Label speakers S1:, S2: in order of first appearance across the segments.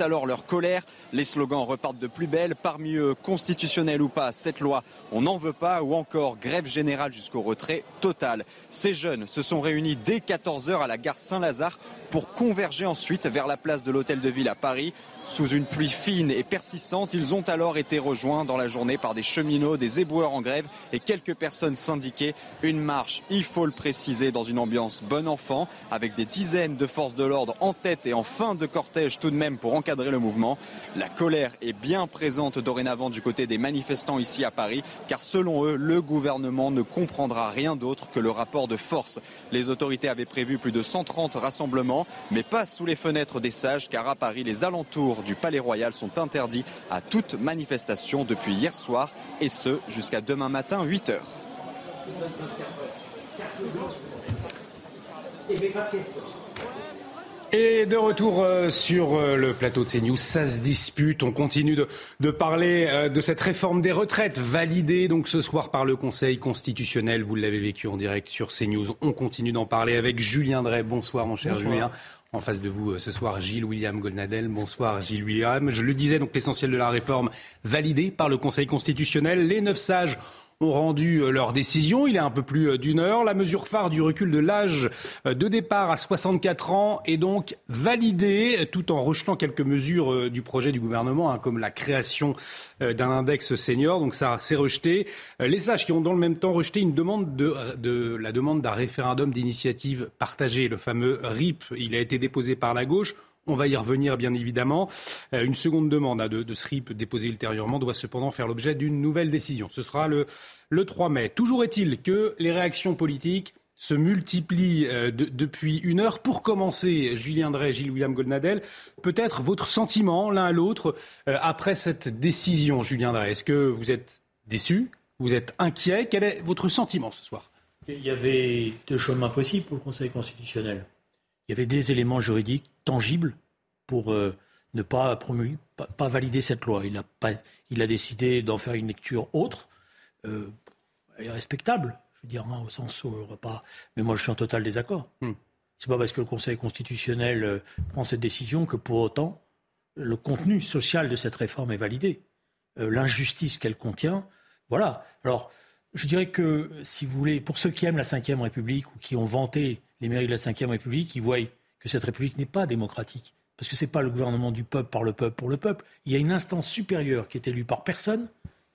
S1: Alors leur colère. Les slogans repartent de plus belle. Parmi eux, constitutionnel ou pas, cette loi, on n'en veut pas. Ou encore grève générale jusqu'au retrait total. Ces jeunes se sont réunis dès 14h à la gare Saint-Lazare pour converger ensuite vers la place de l'Hôtel de Ville à Paris. Sous une pluie fine et persistante, ils ont alors été rejoints dans la journée par des cheminots, des éboueurs en grève et quelques personnes syndiquées. Une marche, il faut le préciser, dans une ambiance bon enfant, avec des dizaines de forces de l'ordre en tête et en fin de cortège tout de même pour encadrer le mouvement. La colère est bien présente dorénavant du côté des manifestants ici à Paris, car selon eux, le gouvernement ne comprendra rien d'autre que le rapport de force. Les autorités avaient prévu plus de 130 rassemblements, mais pas sous les fenêtres des sages, car à Paris, les alentours du Palais Royal sont interdits à toute manifestation depuis hier soir et ce jusqu'à demain matin 8 h
S2: Et de retour euh, sur euh, le plateau de CNews, ça se dispute. On continue de, parler euh, de cette réforme des retraites validée donc ce soir par le Conseil constitutionnel. Vous l'avez vécu en direct sur CNews. On continue d'en parler avec Julien Drey. Bonsoir mon cher Julien. En face de vous ce soir, Gilles William Goldnadel. Bonsoir Gilles William. Je le disais, donc l'essentiel de la réforme validée par le Conseil constitutionnel. Les neuf sages ont rendu euh, leur décision. Il est un peu plus euh, d'une heure. La mesure phare du recul de l'âge euh, de départ à 64 ans est donc validée, tout en rejetant quelques mesures du projet du gouvernement, hein, comme la création d'un index senior. Donc ça, c'est rejeté. Les sages qui ont dans le même temps rejeté une demande de, de la demande d'un référendum d'initiative partagée, le fameux RIP. Il a été déposé par la gauche. On va y revenir, bien évidemment. Euh, une seconde demande hein, de, SRIP déposée ultérieurement doit cependant faire l'objet d'une nouvelle décision. Ce sera le, 3 mai. Toujours est-il que les réactions politiques se multiplient euh, depuis une heure. Pour commencer, Julien Drey, Gilles William Goldnadel, peut-être votre sentiment l'un à l'autre euh, après cette décision, Julien Drey. Est-ce que vous êtes déçu? Vous êtes inquiet? Quel est votre sentiment ce soir?
S3: Il y avait deux chemins possibles le Conseil constitutionnel il y avait des éléments juridiques tangibles pour euh, ne pas, pas, valider cette loi. Il a, pas, il a décidé d'en faire une lecture autre. Euh, elle est respectable, je veux dire, hein, au sens où on pas. Mais moi, je suis en total désaccord. Ce hmm. C'est pas parce que le Conseil constitutionnel euh, prend cette décision que pour autant le contenu social de cette réforme est validé. L'injustice qu'elle contient, voilà. Alors, je dirais que, si vous voulez, pour ceux qui aiment la Ve République ou qui ont vanté les mairies de la Ve République, ils voient que cette République n'est pas démocratique. Parce que ce n'est pas le gouvernement du peuple par le peuple pour le peuple. Il y a une instance supérieure qui est élue par personne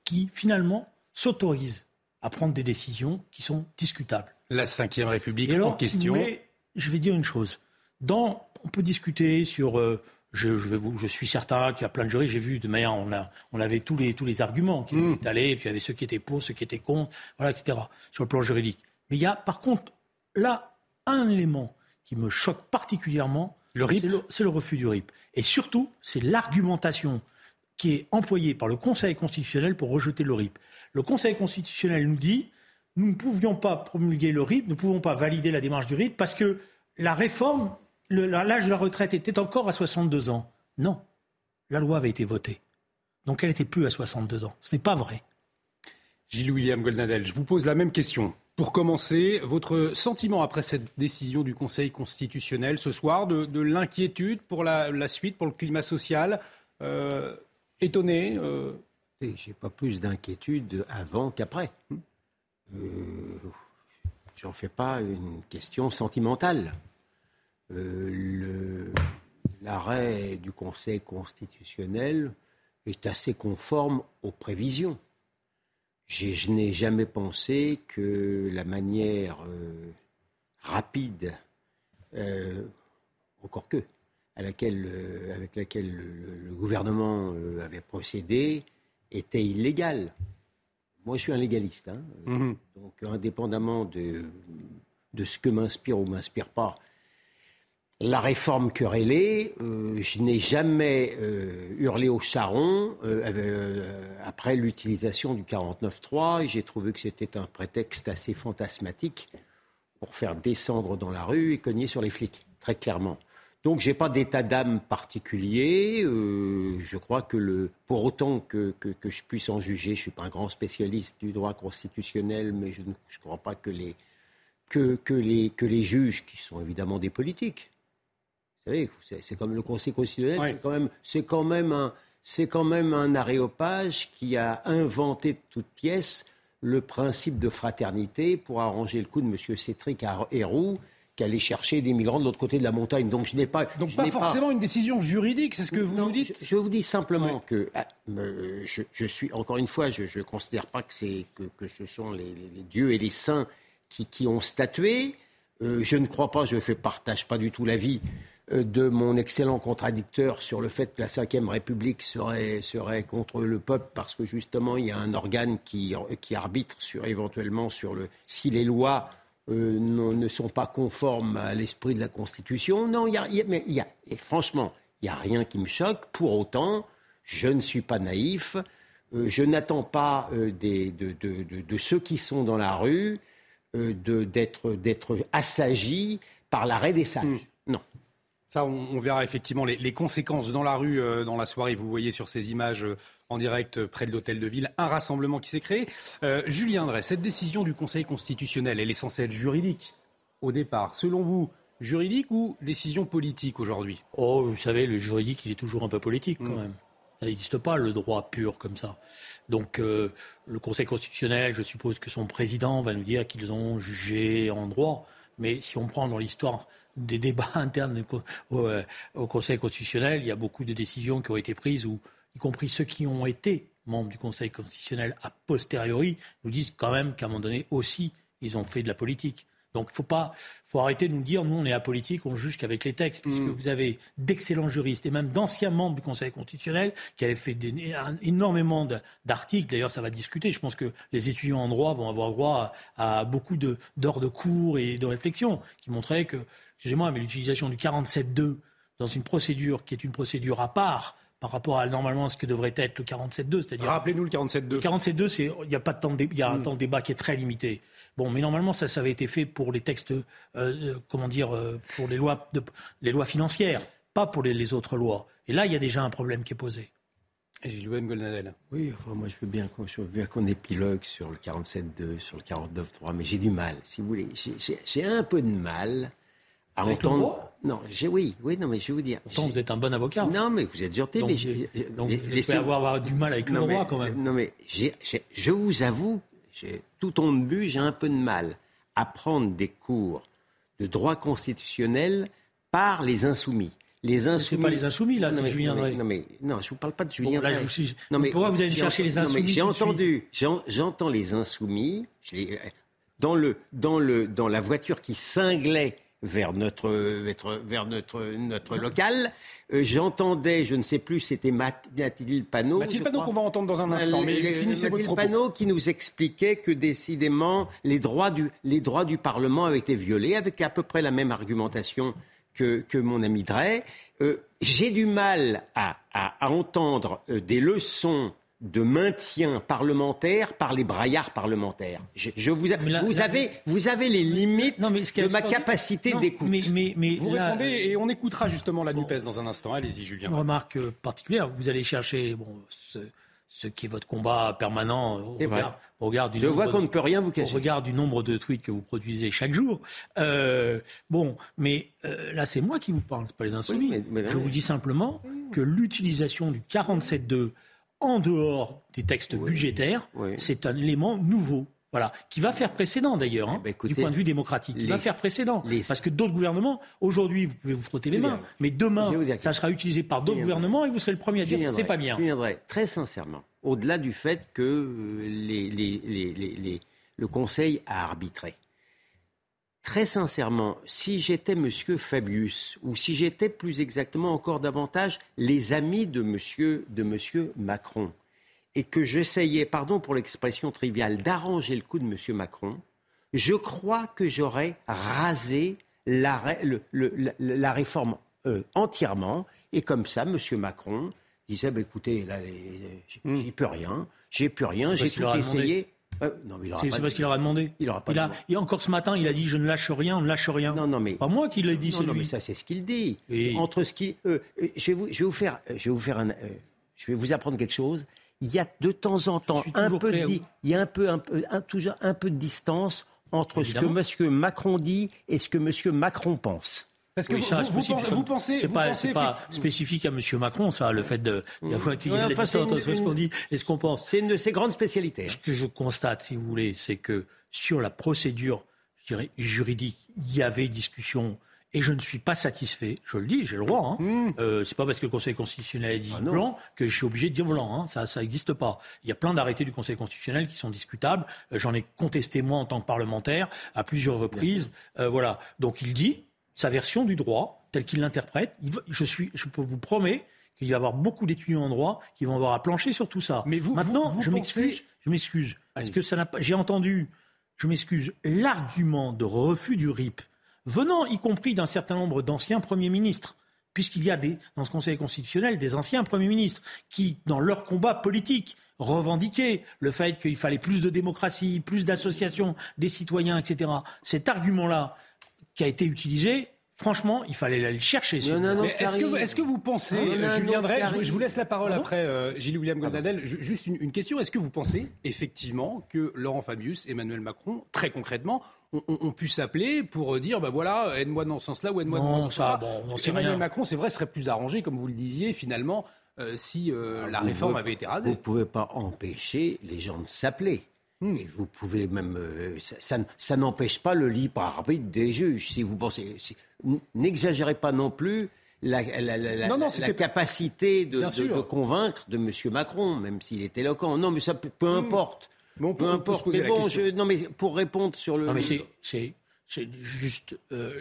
S3: qui, finalement, s'autorise à prendre des décisions qui sont discutables.
S2: La Ve République en question.
S3: je vais dire une chose. Dans, on peut discuter sur. Euh, je, je, suis certain qu'il y a plein de jurys. J'ai vu de manière, on, a, on avait tous les, tous les arguments qui mmh. étaient allés, et puis il y avait ceux qui étaient pour, ceux qui étaient contre, voilà, etc. Sur le plan juridique. Mais il y a, par contre, là, un élément qui me choque particulièrement, c'est le, refus du RIP. Et surtout, c'est l'argumentation qui est employée par le Conseil constitutionnel pour rejeter le RIP. Le Conseil constitutionnel nous dit nous ne pouvions pas promulguer le RIP, nous ne pouvons pas valider la démarche du RIP parce que la réforme, l'âge de la retraite était encore à 62 ans. Non, la loi avait été votée. Donc elle n'était plus à 62 ans. Ce n'est pas vrai.
S2: Gilles William Goldnadel, je vous pose la même question. Pour commencer, votre sentiment après cette décision du Conseil constitutionnel ce soir, de, l'inquiétude pour la, suite, pour le climat social euh, Étonné
S4: euh... J'ai pas plus d'inquiétude avant qu'après. Euh, J'en fais pas une question sentimentale. Euh, l'arrêt du Conseil constitutionnel est assez conforme aux prévisions. Je n'ai jamais pensé que la manière euh, rapide, euh, encore que, à laquelle, euh, avec laquelle le, gouvernement avait procédé était illégale. Moi, je suis un légaliste. Hein. Mhm. Donc, indépendamment de, de ce que m'inspire ou m'inspire pas la réforme querellée, euh, je n'ai jamais euh, hurlé au charron après l'utilisation du 49.3 et j'ai trouvé que c'était un prétexte assez fantasmatique pour faire descendre dans la rue et cogner sur les flics, très clairement. Donc j'ai pas d'état d'âme particulier. Euh, je crois que le, pour autant que, je puisse en juger, je suis pas un grand spécialiste du droit constitutionnel, mais je ne crois pas que, les, que les juges, qui sont évidemment des politiques, vous savez, c'est comme le Conseil constitutionnel, c'est quand même, c'est quand même un, c'est quand même un aréopage qui a inventé de toutes pièces le principe de fraternité pour arranger le coup de M. Cétric Héroux aller chercher des migrants de l'autre côté de la montagne. Donc je n'ai pas.
S2: Donc pas forcément une décision juridique, c'est ce que vous nous dites
S4: je, vous dis simplement que ah, je, suis encore une fois, je ne considère pas que que, que, ce sont les, dieux et les saints qui, qui ont statué. Euh, je ne crois pas, je ne partage pas du tout l'avis de mon excellent contradicteur sur le fait que la Ve République serait, serait contre le peuple parce que justement il y a un organe qui, qui arbitre sur éventuellement sur le si les lois euh, ne sont pas conformes à l'esprit de la Constitution. Non, il y a, mais y a, et franchement, il n'y a rien qui me choque. Pour autant, je ne suis pas naïf. Euh, je n'attends pas euh, des, de, de, de, ceux qui sont dans la rue d'être assagis par l'arrêt des sages. Hmm. Non.
S2: Ça, on, verra effectivement les, les, conséquences dans la rue, dans la soirée. Vous voyez sur ces images en direct près de l'hôtel de ville, un rassemblement qui s'est créé. Euh, Julien Drey, cette décision du Conseil constitutionnel, elle est censée être juridique au départ. Selon vous, juridique ou décision politique aujourd'hui?
S3: Oh, vous savez, le juridique, il est toujours un peu politique quand mm. même. Ça n'existe pas le droit pur comme ça. Donc euh, le Conseil constitutionnel, je suppose que son président va nous dire qu'ils ont jugé en droit. Mais si on prend dans l'histoire des débats internes au, euh, au, Conseil constitutionnel, il y a beaucoup de décisions qui ont été prises où y compris ceux qui ont été membres du Conseil constitutionnel a posteriori, nous disent quand même qu'à un moment donné aussi, ils ont fait de la politique. Donc il faut pas, faut arrêter de nous dire, nous on est apolitique, on juge qu'avec les textes, puisque mm. vous avez d'excellents juristes et même d'anciens membres du Conseil constitutionnel qui avaient fait énormément d'articles. D'ailleurs, ça va discuter. Je pense que les étudiants en droit vont avoir droit à, beaucoup d'heures de, de cours et de réflexion qui montraient que, excusez-moi, mais l'utilisation du 47.2 dans une procédure qui est une procédure à part, par rapport à normalement ce que devrait être le 47.2, c'est-à-dire.
S2: Rappelez-nous le 47.2.
S3: Le 47.2, c'est il n'y a pas de temps, il y a un hmm. temps de débat qui est très limité. Bon, mais normalement ça, ça avait été fait pour les textes, euh, euh, comment dire, euh, pour les lois, de, les lois financières, pas pour les, autres lois. Et là, il y a déjà un problème qui est posé.
S2: Gilles
S4: Golnadel. Oui, enfin, moi je veux bien qu'on épilogue sur le 47.2, sur le 49.3, mais j'ai du mal, si vous voulez. J'ai un peu de mal à entendre. Non, j'ai oui, oui, non, mais je vais vous dire.
S3: Pourtant, vous êtes un bon avocat.
S4: Non, mais vous êtes gentil,
S3: mais, donc, vous pouvez avoir, du mal avec le droit quand même.
S4: Non, mais je vous avoue, tout en but, j'ai un peu de mal à prendre des cours de droit constitutionnel par les insoumis.
S3: Les insoumis. C'est pas les insoumis là, c'est Julien Drey.
S4: Non mais non, je vous parle pas de Julien bon,
S3: Non mais pourquoi vous allez chercher les insoumis
S4: J'ai entendu, j'entends les insoumis dans le dans le dans la voiture qui cinglait vers notre, vers notre, notre local. Euh, j'entendais, je ne sais plus, c'était Mathilde Panot.
S2: Mathilde Panot qu'on va entendre dans un instant, mais finissez Mathilde Panot
S4: qui nous expliquait que décidément les droits, du, les droits du Parlement avaient été violés, avec à peu près la même argumentation que, que mon ami Drey. Euh, J'ai du mal à, à, à entendre euh, des leçons de maintien parlementaire par les braillards parlementaires. Je, vous, vous, avez, vous avez les limites de ma capacité d'écoute.
S2: Mais, vous répondez et on écoutera justement la NUPES dans un instant. Allez-y, Julien.
S3: Une remarque euh, particulière. Vous allez chercher bon, ce, qui est votre combat permanent au regard, du
S4: Je vois qu'on ne peut rien vous cacher.
S3: Au regard du nombre de tweets que vous produisez chaque jour. Euh, bon, mais euh, là, c'est moi qui vous parle, pas les insoumis. Je vous dis simplement que l'utilisation du 47.2 en dehors des textes budgétaires, c'est un élément nouveau. Voilà, qui va faire précédent d'ailleurs, hein, eh ben, du point de vue démocratique, qui va faire précédent. Parce que d'autres gouvernements, aujourd'hui, vous pouvez vous frotter les mains, mais demain, ça sera utilisé par d'autres gouvernements et vous serez le premier à dire c'est pas bien.
S4: Je viendrai très sincèrement, au-delà du fait que euh, les, le Conseil a arbitré très sincèrement, si j'étais Monsieur Fabius, ou si j'étais plus exactement encore davantage les amis de Monsieur, de monsieur Macron, et que j'essayais, pardon pour l'expression triviale, d'arranger le coup de Monsieur Macron, je crois que j'aurais rasé la, la, réforme euh, entièrement. Et comme ça, M. Macron disait, bah, écoutez, là, hmm. j'y peux rien, j'ai plus rien, j'ai tout essayé.
S3: Euh, c'est parce qu'il aura demandé. Il aura pas il a, encore ce matin, il a dit je ne lâche rien, on ne lâche rien. Non, non, mais pas moi qui l'ai dit, c'est lui. mais
S4: ça c'est ce qu'il dit. Entre ce qui, euh, je, vais vous, je vais vous faire, je vais vous faire un, je vais vous apprendre quelque chose. Il y a de temps en temps un peu, de, il y a un peu, un peu, un, toujours un peu de distance entre ce que M. Macron dit et ce que M. Macron pense.
S2: Parce que vous, vous, pensez,
S3: c'est pas, pas spécifique à M. Macron, ça, le fait de, qu'il y a entre ce qu'on dit et ce qu'on pense.
S4: C'est une de ses grandes spécialités.
S3: Ce que je constate, si vous voulez, c'est que sur la procédure je dirais, juridique, il y avait discussion et je ne suis pas satisfait. Je le dis, j'ai le droit. Hein. Hmm. Euh, c'est pas parce que le Conseil constitutionnel a dit ah blanc que je suis obligé de dire blanc. Hein. Ça, ça n'existe pas. Il y a plein d'arrêtés du Conseil constitutionnel qui sont discutables. Euh, j'en ai contesté moi en tant que parlementaire à plusieurs reprises. Euh, voilà. Donc il dit sa version du droit tel qu'il l'interprète. Je suis, je peux vous promets qu'il va y avoir beaucoup d'étudiants en droit qui vont avoir à plancher sur tout ça. Mais vous, maintenant, je m'excuse. Je m'excuse. Parce que ça n'a pas. J'ai entendu. Je m'excuse. L'argument de refus du RIP venant y compris d'un certain nombre d'anciens premiers ministres, puisqu'il y a des, dans ce Conseil constitutionnel des anciens premiers ministres qui, dans leur combat politique, revendiquaient le fait qu'il fallait plus de démocratie, plus d'associations des citoyens, etc. Cet argument-là qui a été utilisé, Franchement, il fallait aller chercher.
S2: Est-ce que, est que, vous pensez, Julien Drey, je, vous laisse la parole après, euh, Gilles William Goldadel, juste une, une, question. Est-ce que vous pensez effectivement que Laurent Fabius, Emmanuel Macron, très concrètement, ont, pu s'appeler pour dire, ben voilà, aide-moi dans ce sens-là ou aide-moi dans ce sens-là. Bon, Emmanuel Macron, c'est vrai, serait plus arrangé, comme vous le disiez, finalement, euh, si euh, la réforme avait été rasée.
S4: Vous ne pouvez pas empêcher les gens de s'appeler. Hmm. Et vous pouvez même. Euh, ça, ça, n'empêche pas le libre arbitre des juges. Si vous pensez. N'exagérez pas non plus la, la, la, capacité de, de, convaincre de M. Macron, même s'il est éloquent. Non, mais ça peu, peu hmm. importe. Bon, Peu importe. Mais bon, non, mais pour répondre sur le.
S3: Non, mais c'est juste euh,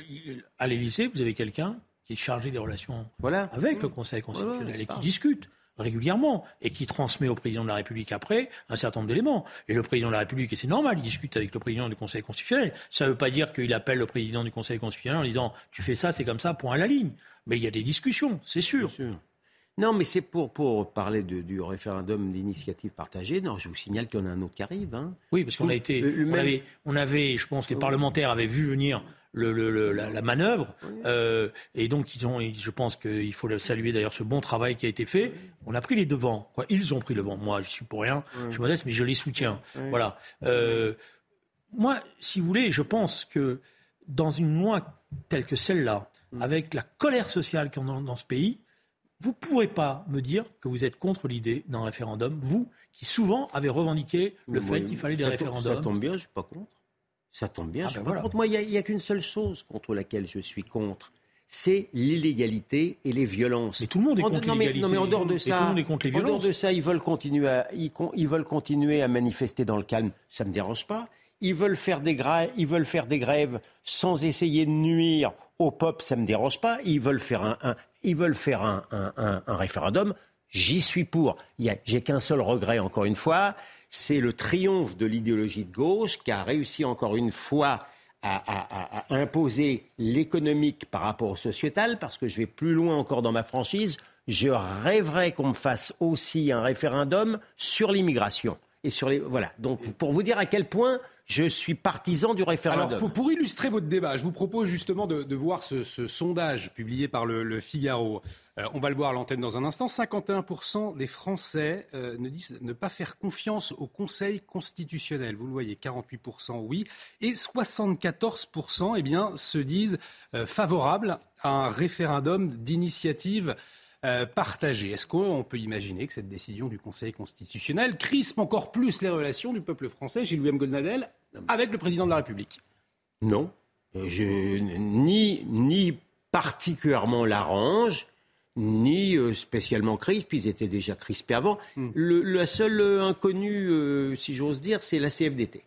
S3: à l'Élysée, vous avez quelqu'un qui est chargé des relations avec le Conseil constitutionnel et qui discute régulièrement et qui transmet au président de la République après un certain nombre d'éléments. Et le président de la République, et c'est normal, il discute avec le président du Conseil constitutionnel. Ça ne veut pas dire qu'il appelle le président du Conseil constitutionnel en disant tu fais ça, c'est comme ça, point à la ligne. Mais il y a des discussions, c'est sûr. sûr.
S4: Non, mais c'est pour, pour parler du référendum d'initiative partagée. Non, je vous signale qu'il y en a un autre qui arrive. Hein.
S3: Oui, parce qu'on a été, on, avait, on, avait, je pense que les parlementaires avaient vu venir le, la, manœuvre. Euh, et donc, ils ont, je pense qu'il faut saluer d'ailleurs ce bon travail qui a été fait. On a pris les devants. Quoi. Ils ont pris le vent. Moi, je suis pour rien. Je suis modeste, mais je les soutiens. Voilà. Euh, moi, si vous voulez, je pense que dans une loi telle que celle-là, mm. avec la colère sociale y a dans ce pays, vous ne pourrez pas me dire que vous êtes contre l'idée d'un référendum, vous qui souvent avez revendiqué le fait qu'il fallait des référendums.
S4: Ça tombe bien, je ne suis pas contre. Ça tombe bien, ah je ben contre. Moi, il n'y a, qu'une seule chose contre laquelle je suis contre. C'est l'illégalité et les violences.
S3: Mais tout le monde est contre l'illégalité.
S4: Non, mais en dehors de ça, en dehors de ça, ils veulent continuer à, ils, veulent continuer à manifester dans le calme. Ça ne me dérange pas. Ils veulent faire des grèves, ils veulent faire des grèves sans essayer de nuire au peuple, ça ne me dérange pas. Ils veulent faire un, ils veulent faire un, référendum, j'y suis pour. J'ai qu'un seul regret, encore une fois, c'est le triomphe de l'idéologie de gauche qui a réussi encore une fois à, imposer l'économique par rapport au sociétal, parce que je vais plus loin encore dans ma franchise. Je rêverais qu'on me fasse aussi un référendum sur l'immigration. Et sur les voilà. Donc pour vous dire à quel point je suis partisan du référendum.
S2: Alors, pour, illustrer votre débat, je vous propose justement de, voir ce, sondage publié par le, Figaro. Euh, on va le voir à l'antenne dans un instant. 51% des Français euh, ne disent ne pas faire confiance au Conseil constitutionnel. Vous le voyez, 48% oui. Et 74% eh bien, se disent euh, favorables à un référendum d'initiative euh, partagé. Est-ce qu'on peut imaginer que cette décision du Conseil constitutionnel crispe encore plus les relations du peuple français, Gilles William Goldnadel, avec le président de la République?
S4: Non. Je, ni, ni particulièrement l'arrange, ni euh, spécialement crispe, ils étaient déjà crispés avant. Hmm. Le, la seule inconnue, si j'ose dire, c'est la CFDT.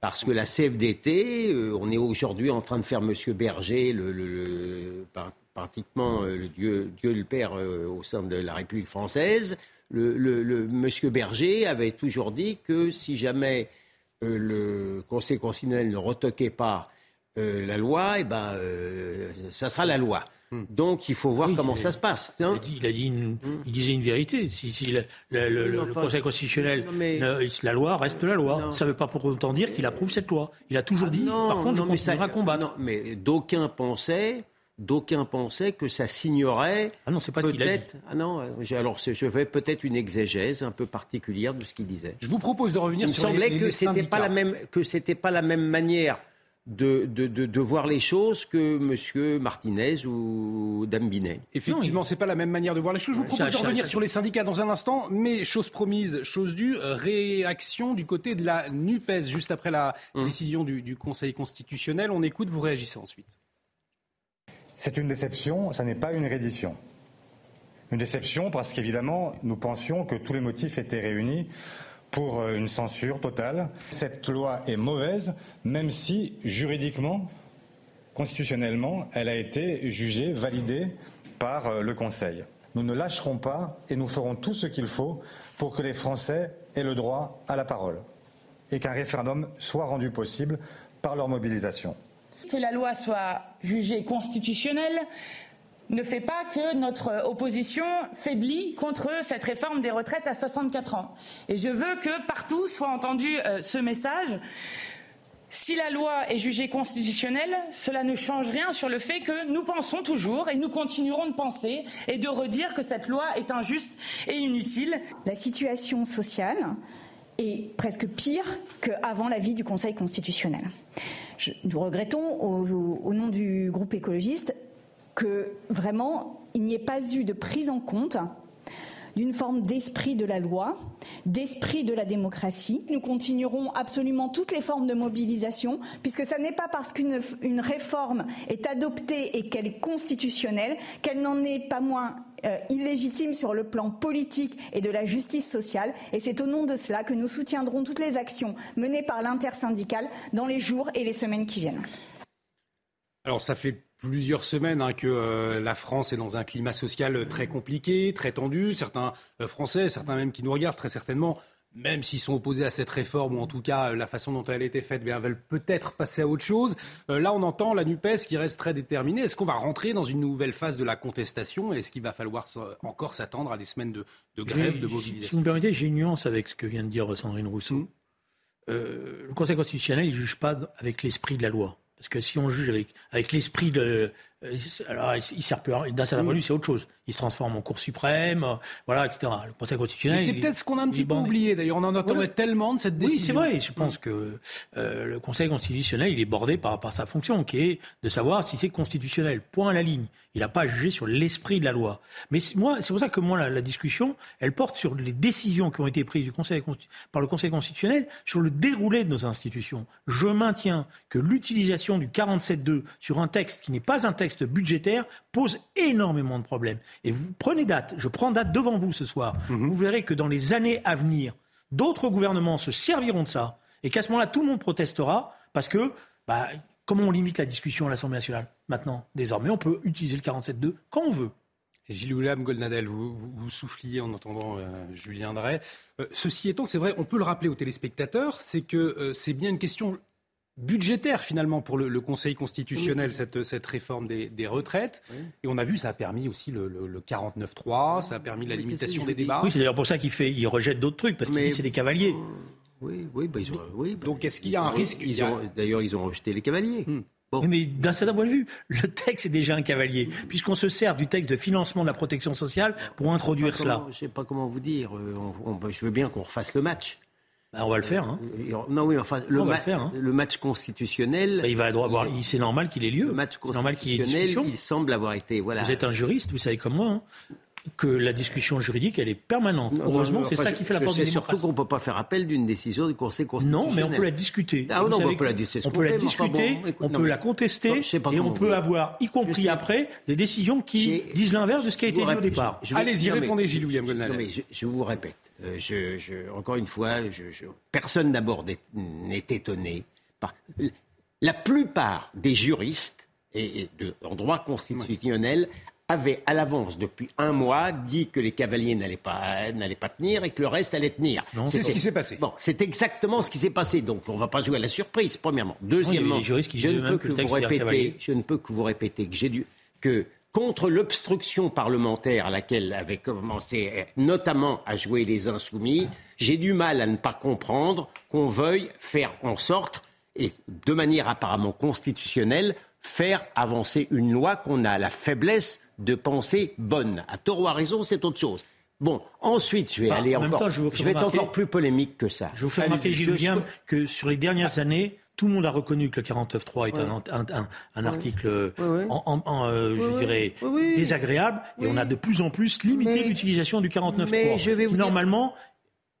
S4: Parce que la CFDT, on est aujourd'hui en train de faire M. Berger, le, le, pratiquement euh, le Dieu, Dieu le Père euh, au sein de la République française, le, monsieur Berger avait toujours dit que si jamais euh, le Conseil constitutionnel ne retoquait pas euh, la loi, eh ben, ça sera la loi. Hmm. Donc il faut voir comment ça se passe.
S3: Hein. il, a dit, hmm. il, disait une vérité. Si, le, Conseil constitutionnel, la loi reste la loi. Ça ne veut pas pour autant dire qu'il approuve cette loi. Il a toujours dit, par contre, je continuerai à combattre.
S4: mais d'aucuns pensaient d'aucuns pensaient que ça signerait.
S3: Ah non, c'est pas ce qu'il a dit.
S4: Ah non, alors je vais peut-être une exégèse un peu particulière de ce qu'il disait.
S2: Je vous propose de revenir
S4: sur
S2: les,
S4: Il semblait que c'était pas la même que c'était pas la même manière de, de, de, voir les choses que M. Martinez ou Dame Binet.
S2: Effectivement, ce n'est pas la même manière de voir les choses. Je vous propose de revenir sur les syndicats dans un instant, mais chose promise, chose due, réaction du côté de la NUPES juste après la hum. décision du, du Conseil constitutionnel. On écoute, vous réagissez ensuite.
S5: C'est une déception, ça n'est pas une reddition. Une déception parce qu'évidemment, nous pensions que tous les motifs étaient réunis pour euh, une censure totale. Cette loi est mauvaise, même si juridiquement, constitutionnellement, elle a été jugée, validée par euh, le Conseil. Nous ne lâcherons pas et nous ferons tout ce qu'il faut pour que les Français aient le droit à la parole et qu'un référendum soit rendu possible par leur mobilisation.
S6: Que la loi soit jugée constitutionnelle, ne fait pas que notre opposition faiblit contre cette réforme des retraites à 64 ans. Et je veux que partout soit entendu euh, ce message. Si la loi est jugée constitutionnelle, cela ne change rien sur le fait que nous pensons toujours et nous continuerons de penser et de redire que cette loi est injuste et inutile.
S7: La situation sociale est presque pire qu'avant l'avis du Conseil constitutionnel. nous regrettons, au nom du groupe écologiste, que vraiment il n'y ait pas eu de prise en compte d'une forme d'esprit de la loi, d'esprit de la démocratie. Nous continuerons absolument toutes les formes de mobilisation, puisque ce n'est pas parce qu'une réforme est adoptée et qu'elle est constitutionnelle qu'elle n'en est pas moins euh, illégitime sur le plan politique et de la justice sociale. Et c'est au nom de cela que nous soutiendrons toutes les actions menées par l'intersyndicale dans les jours et les semaines qui viennent.
S2: Alors ça fait plusieurs semaines hein, que euh, la France est dans un climat social très compliqué, très tendu. Certains euh, Français, certains même qui nous regardent très certainement, même s'ils sont opposés à cette réforme, ou en tout cas euh, la façon dont elle a été faite, bien, veulent peut-être passer à autre chose. là, on entend la NUPES qui reste très déterminée. Est-ce qu'on va rentrer dans une nouvelle phase de la contestation Est-ce qu'il va falloir encore s'attendre à des semaines de, grève, de mobilisation?
S3: Si vous me permettez, j'ai une nuance avec ce que vient de dire Sandrine Rousseau. Mmh. le Conseil constitutionnel, il ne juge pas avec l'esprit de la loi. Parce que si on juge avec, avec l'esprit de. Euh, alors, il sert plus à rien. D'un certain point de vue, c'est autre chose il se transforme en Cour suprême, euh, voilà, etc. Le Conseil constitutionnel.
S2: C'est peut-être ce qu'on a un petit peu oublié d'ailleurs. On en entendait tellement de cette décision.
S3: Oui, c'est vrai. Je pense que euh, le Conseil constitutionnel, il est bordé par, par sa fonction, qui est de savoir si c'est constitutionnel. Point à la ligne. Il n'a pas jugé sur l'esprit de la loi. Mais moi, c'est pour ça que moi, la, la, discussion, elle porte sur les décisions qui ont été prises du Conseil, par le Conseil constitutionnel sur le déroulé de nos institutions. Je maintiens que l'utilisation du 47.2 sur un texte qui n'est pas un texte budgétaire pose énormément de problèmes. Et vous prenez date, je prends date devant vous ce soir, mhm. vous verrez que dans les années à venir, d'autres gouvernements se serviront de ça, et qu'à ce moment-là, tout le monde protestera, parce que, bah, comment on limite la discussion à l'Assemblée nationale maintenant Désormais, on peut utiliser le 47.2 quand on veut.
S2: Gilles William Goldnadel, vous, vous, souffliez en entendant euh, Julien Drey. Euh, ceci étant, c'est vrai, on peut le rappeler aux téléspectateurs, c'est que euh, c'est bien une question budgétaire finalement pour le, Conseil constitutionnel, cette, cette, réforme des, retraites. Et on a vu, ça a permis aussi le, le, 49-3, ça a permis la limitation des débats.
S3: Oui, c'est d'ailleurs pour ça qu'il fait, il rejette d'autres trucs, parce qu'il dit c'est des cavaliers.
S4: Oui, oui, bah, ils ont, oui
S2: bah, Donc est-ce qu'il y a un risque
S4: D'ailleurs, ils ont rejeté les cavaliers. Hmm.
S3: Mais d'un certain point de vue, le texte est déjà un cavalier, puisqu'on se sert du texte de financement de la protection sociale pour introduire cela.
S4: je ne sais pas comment vous dire. Euh, je veux bien qu'on refasse le match.
S3: Bah, on va le faire. Hein.
S4: Non, oui, enfin, le, hein. le match constitutionnel.
S3: Bah, il va avoir. C'est normal qu'il ait lieu.
S4: Le match constitutionnel, il semble avoir été. Voilà.
S3: Vous êtes un juriste, vous savez comme moi. Hein, que la discussion juridique, elle est permanente. Heureusement, c'est ça qui fait la force de
S4: surtout qu'on ne peut pas faire appel d'une décision du Conseil constitutionnel.
S3: Non, mais on peut la discuter.
S4: Ah, non, on peut la, discuter,
S3: on peut la discuter, on peut la contester, et on peut avoir, y compris après, des décisions qui disent l'inverse de ce qui a été dit au départ.
S2: Allez-y, répondez, Gilles William
S4: mais je vous répète. Euh, encore une fois, personne d'abord n'est étonné. Par, la plupart des juristes et, en droit constitutionnel avait à l'avance, depuis un mois, dit que les cavaliers n'allaient pas, pas tenir et que le reste allait tenir.
S2: C'est ce qui s'est passé.
S4: Bon, c'est exactement ce qui s'est passé. Donc, on ne va pas jouer à la surprise, premièrement. Deuxièmement, je, ne peux que vous répéter, je ne peux que vous répéter que j'ai dû, que contre l'obstruction parlementaire à laquelle avaient commencé notamment à jouer les insoumis, j'ai du mal à ne pas comprendre qu'on veuille faire en sorte, et de manière apparemment constitutionnelle, faire avancer une loi qu'on a la faiblesse de penser bonne. À tort ou à raison, c'est autre chose. Bon, ensuite, je vais aller encore. je, vais être encore plus polémique que ça.
S3: Je vous fais remarquer, Gilles que sur les dernières années, tout le monde a reconnu que le 49.3 est un, article, En, euh, je dirais, désagréable, et on a de plus en plus limité l'utilisation du 49.3. Normalement,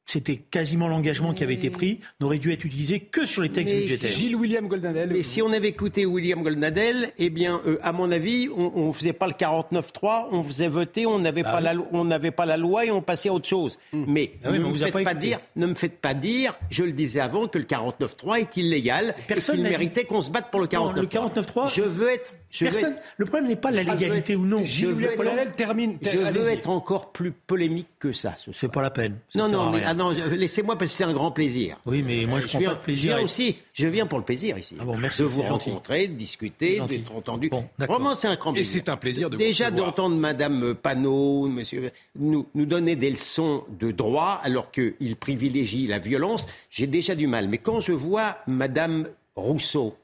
S3: c'était quasiment l'engagement qui avait été pris, n'aurait dû être utilisé que sur les textes budgétaires.
S2: Gilles William Goldnadel.
S4: Et si on avait écouté William Goldnadel, eh bien, euh, à mon avis, on ne faisait pas le 49-3, on faisait voter, on n'avait bah pas, la, pas la loi et on passait à autre chose. Hmm. Mais, ah ne, me faites pas, dire, ne me faites pas dire, je le disais avant, que le 49-3 est illégal Personne et qu'il méritait qu'on se batte pour le 49-3.
S3: Le 49-3,
S4: je veux être
S3: Personne. Le problème n'est pas la légalité ou non.
S4: Je veux, être, termine. Je veux être encore plus polémique que ça.
S3: C'est pas la peine.
S4: non, non, mais, ah non, laissez-moi parce que c'est un grand plaisir.
S3: Oui, mais moi je, je prends pas de plaisir.
S4: Je viens aussi. Je viens pour le plaisir ici.
S3: Ah bon, merci,
S4: de vous rencontrer, de discuter, d'être entendu. Bon, Vraiment, c'est un grand plaisir.
S2: Et c'est un plaisir de
S4: Déjà d'entendre Madame Panot, Monsieur, nous, nous donner des leçons de droit alors qu'il privilégie la violence, j'ai déjà du mal. Mais quand je vois Madame Rousseau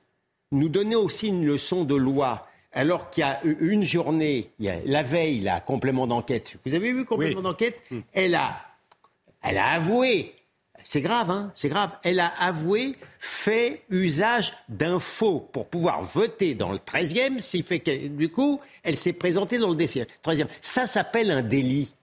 S4: nous donner aussi une leçon de loi alors qu'il y a une journée, il y a la veille, la complément d'enquête. Vous avez vu complément d'enquête hmm. Elle a, elle a avoué. C'est grave, hein C'est grave. Elle a avoué fait usage d'infos pour pouvoir voter dans le 13e, ce fait que, du coup, elle s'est présentée dans le 13e. Ça s'appelle un délit.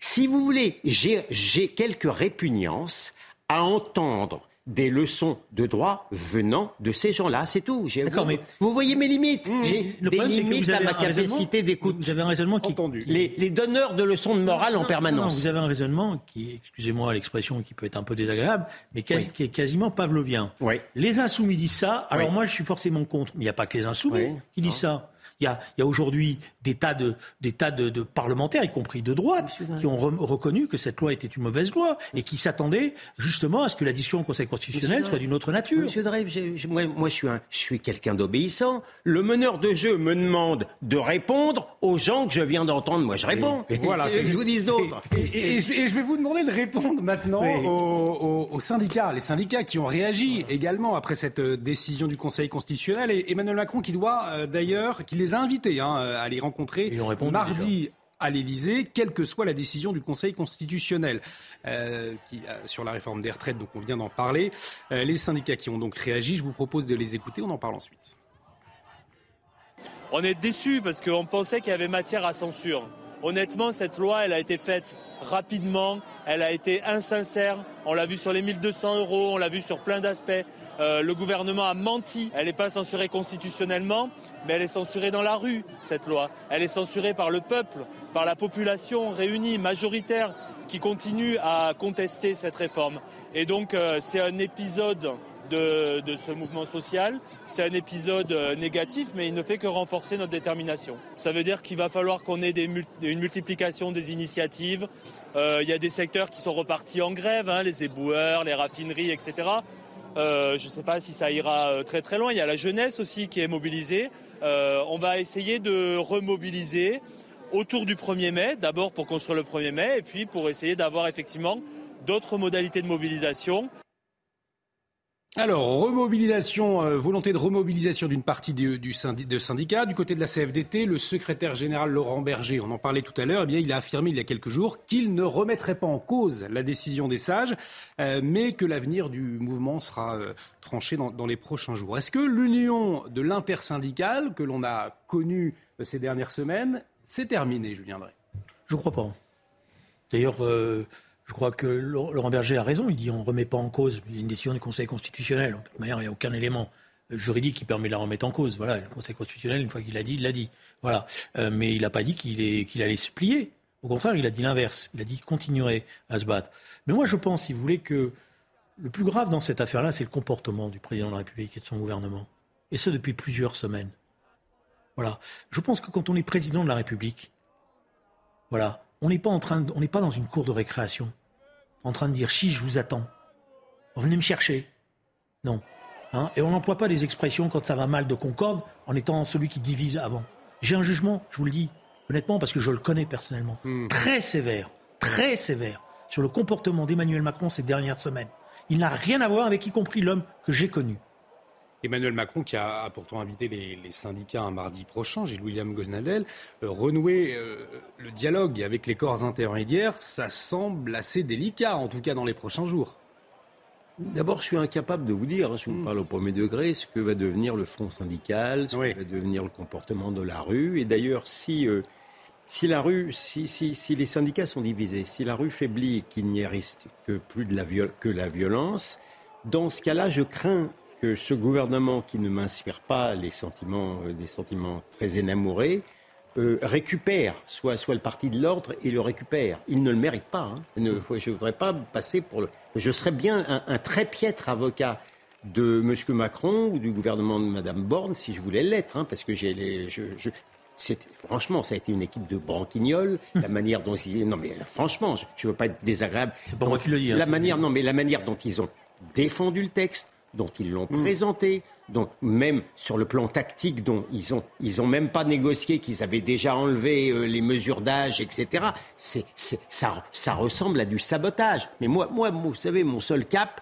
S4: Si vous voulez, j'ai quelques répugnances à entendre des leçons de droit venant de ces gens-là, c'est tout. D'accord, mais vous voyez mes limites. Mmh. J'ai des limites à ma capacité d'écoute.
S3: Vous avez un raisonnement qui
S4: les, les, donneurs de leçons de morale en permanence.
S3: vous avez un raisonnement qui, excusez-moi l'expression, qui peut être un peu désagréable, mais qui est quasiment pavlovien.
S4: Oui.
S3: Les insoumis disent ça. Alors moi, je suis forcément contre. Mais il n'y a pas que les insoumis qui disent ça. Il y a, aujourd'hui des tas, de, des tas de, parlementaires, y compris de droite, qui ont reconnu que cette loi était une mauvaise loi et qui s'attendaient justement à ce que la décision au Conseil constitutionnel soit d'une autre nature.
S4: Monsieur Dreyve, moi, moi, je suis, je suis quelqu'un d'obéissant. Le meneur de jeu me demande de répondre aux gens que je viens d'entendre. Moi, je réponds. Et, voilà, et, je vous dis d'autres.
S2: Et, je vais vous demander de répondre maintenant aux, syndicats, les syndicats qui ont réagi également après cette euh, décision du Conseil constitutionnel. Et Emmanuel Macron qui doit euh, d'ailleurs, qui les invités hein, à les rencontrer mardi à l'Elysée, quelle que soit la décision du Conseil constitutionnel euh, qui, euh, sur la réforme des retraites, donc on vient d'en parler. Euh, les syndicats qui ont donc réagi, je vous propose de les écouter, on en parle ensuite.
S8: On est déçus parce qu'on pensait qu'il y avait matière à censure. Honnêtement, cette loi, elle a été faite rapidement, elle a été insincère. On l'a vu sur les 1200 euros, on l'a vu sur plein d'aspects. Euh, le gouvernement a menti. Elle n'est pas censurée constitutionnellement, mais elle est censurée dans la rue, cette loi. Elle est censurée par le peuple, par la population réunie, majoritaire, qui continue à contester cette réforme. Et donc, euh, c'est un épisode de, ce mouvement social. C'est un épisode euh, négatif, mais il ne fait que renforcer notre détermination. Ça veut dire qu'il va falloir qu'on ait une multiplication des initiatives. il y a des secteurs qui sont repartis en grève, hein, les éboueurs, les raffineries, etc. Euh, je ne sais pas si ça ira euh, très très loin. Il y a la jeunesse aussi qui est mobilisée. Euh, on va essayer de remobiliser autour du 1er mai, d'abord pour construire le 1er mai, et puis pour essayer d'avoir effectivement d'autres modalités de mobilisation.
S2: Alors, remobilisation, euh, volonté de remobilisation d'une partie du, du syndicat. Du côté de la CFDT, le secrétaire général Laurent Berger, on en parlait tout à l'heure, eh il a affirmé il y a quelques jours qu'il ne remettrait pas en cause la décision des sages, euh, mais que l'avenir du mouvement sera euh, tranché dans, dans, les prochains jours. Est-ce que l'union de l'intersyndicale que l'on a connue ces dernières semaines, s'est terminée, Julien Drey?
S3: Je ne crois pas. D'ailleurs, je crois que Laurent Berger a raison. Il dit on ne remet pas en cause une décision du Conseil constitutionnel. De toute manière, il n'y a aucun élément juridique qui permet de la remettre en cause. Voilà, le Conseil constitutionnel, une fois qu'il l'a dit, il l'a dit. Voilà. Euh, mais il n'a pas dit qu'il allait se plier. Au contraire, il a dit l'inverse. Il a dit qu'il continuerait à se battre. Mais moi, je pense, si vous voulez, que le plus grave dans cette affaire-là, c'est le comportement du président de la République et de son gouvernement. Et ce, depuis plusieurs semaines. Voilà. Je pense que quand on est président de la République, voilà, on n'est pas en train, on n'est pas dans une cour de récréation, en train de dire chi, je vous attends. Venez me chercher. Non. Hein et on n'emploie pas des expressions quand ça va mal de concorde en étant celui qui divise avant. J'ai un jugement, je vous le dis, honnêtement, parce que je le connais personnellement, hmm. très sévère, très sévère, sur le comportement d'Emmanuel Macron ces dernières semaines. Il n'a rien à voir avec y compris l'homme que j'ai connu.
S2: Emmanuel Macron, qui a, pourtant invité les, syndicats un mardi prochain, Gilles William Gosnadel, euh, renouer euh, le dialogue avec les corps intermédiaires, ça semble assez délicat, en tout cas dans les prochains jours.
S4: D'abord, je suis incapable de vous dire, hein, je vous hmm. parle au premier degré, ce que va devenir le front syndical, ce que va devenir le comportement de la rue. Et d'ailleurs, si, euh, si la rue, si, si, les syndicats sont divisés, si la rue faiblit et qu'il n'y reste que plus de la, que la violence, dans ce cas-là, je crains que ce gouvernement qui ne m'inspire pas les sentiments, euh, des sentiments très énamourés, euh, récupère, soit, soit le parti de l'ordre et le récupère. Il ne le mérite pas. Hein. je ne voudrais pas passer pour le. Je serais bien un, très piètre avocat de M. Macron ou du gouvernement de Mme Borne si je voulais l'être, hein, parce que j'ai les. Je, franchement, ça a été une équipe de branquignoles. La manière dont ils. Non, mais franchement, je ne veux pas être désagréable.
S3: C'est pas moi qui le dis. Hein,
S4: la manière, non, mais la manière dont ils ont défendu le texte, dont ils l'ont mm. présenté, donc même sur le plan tactique, dont ils ont ils ont même pas négocié, qu'ils avaient déjà enlevé euh, les mesures d'âge, etc. C'est, ça, ça ressemble à du sabotage. Mais moi, moi, vous savez, mon seul cap,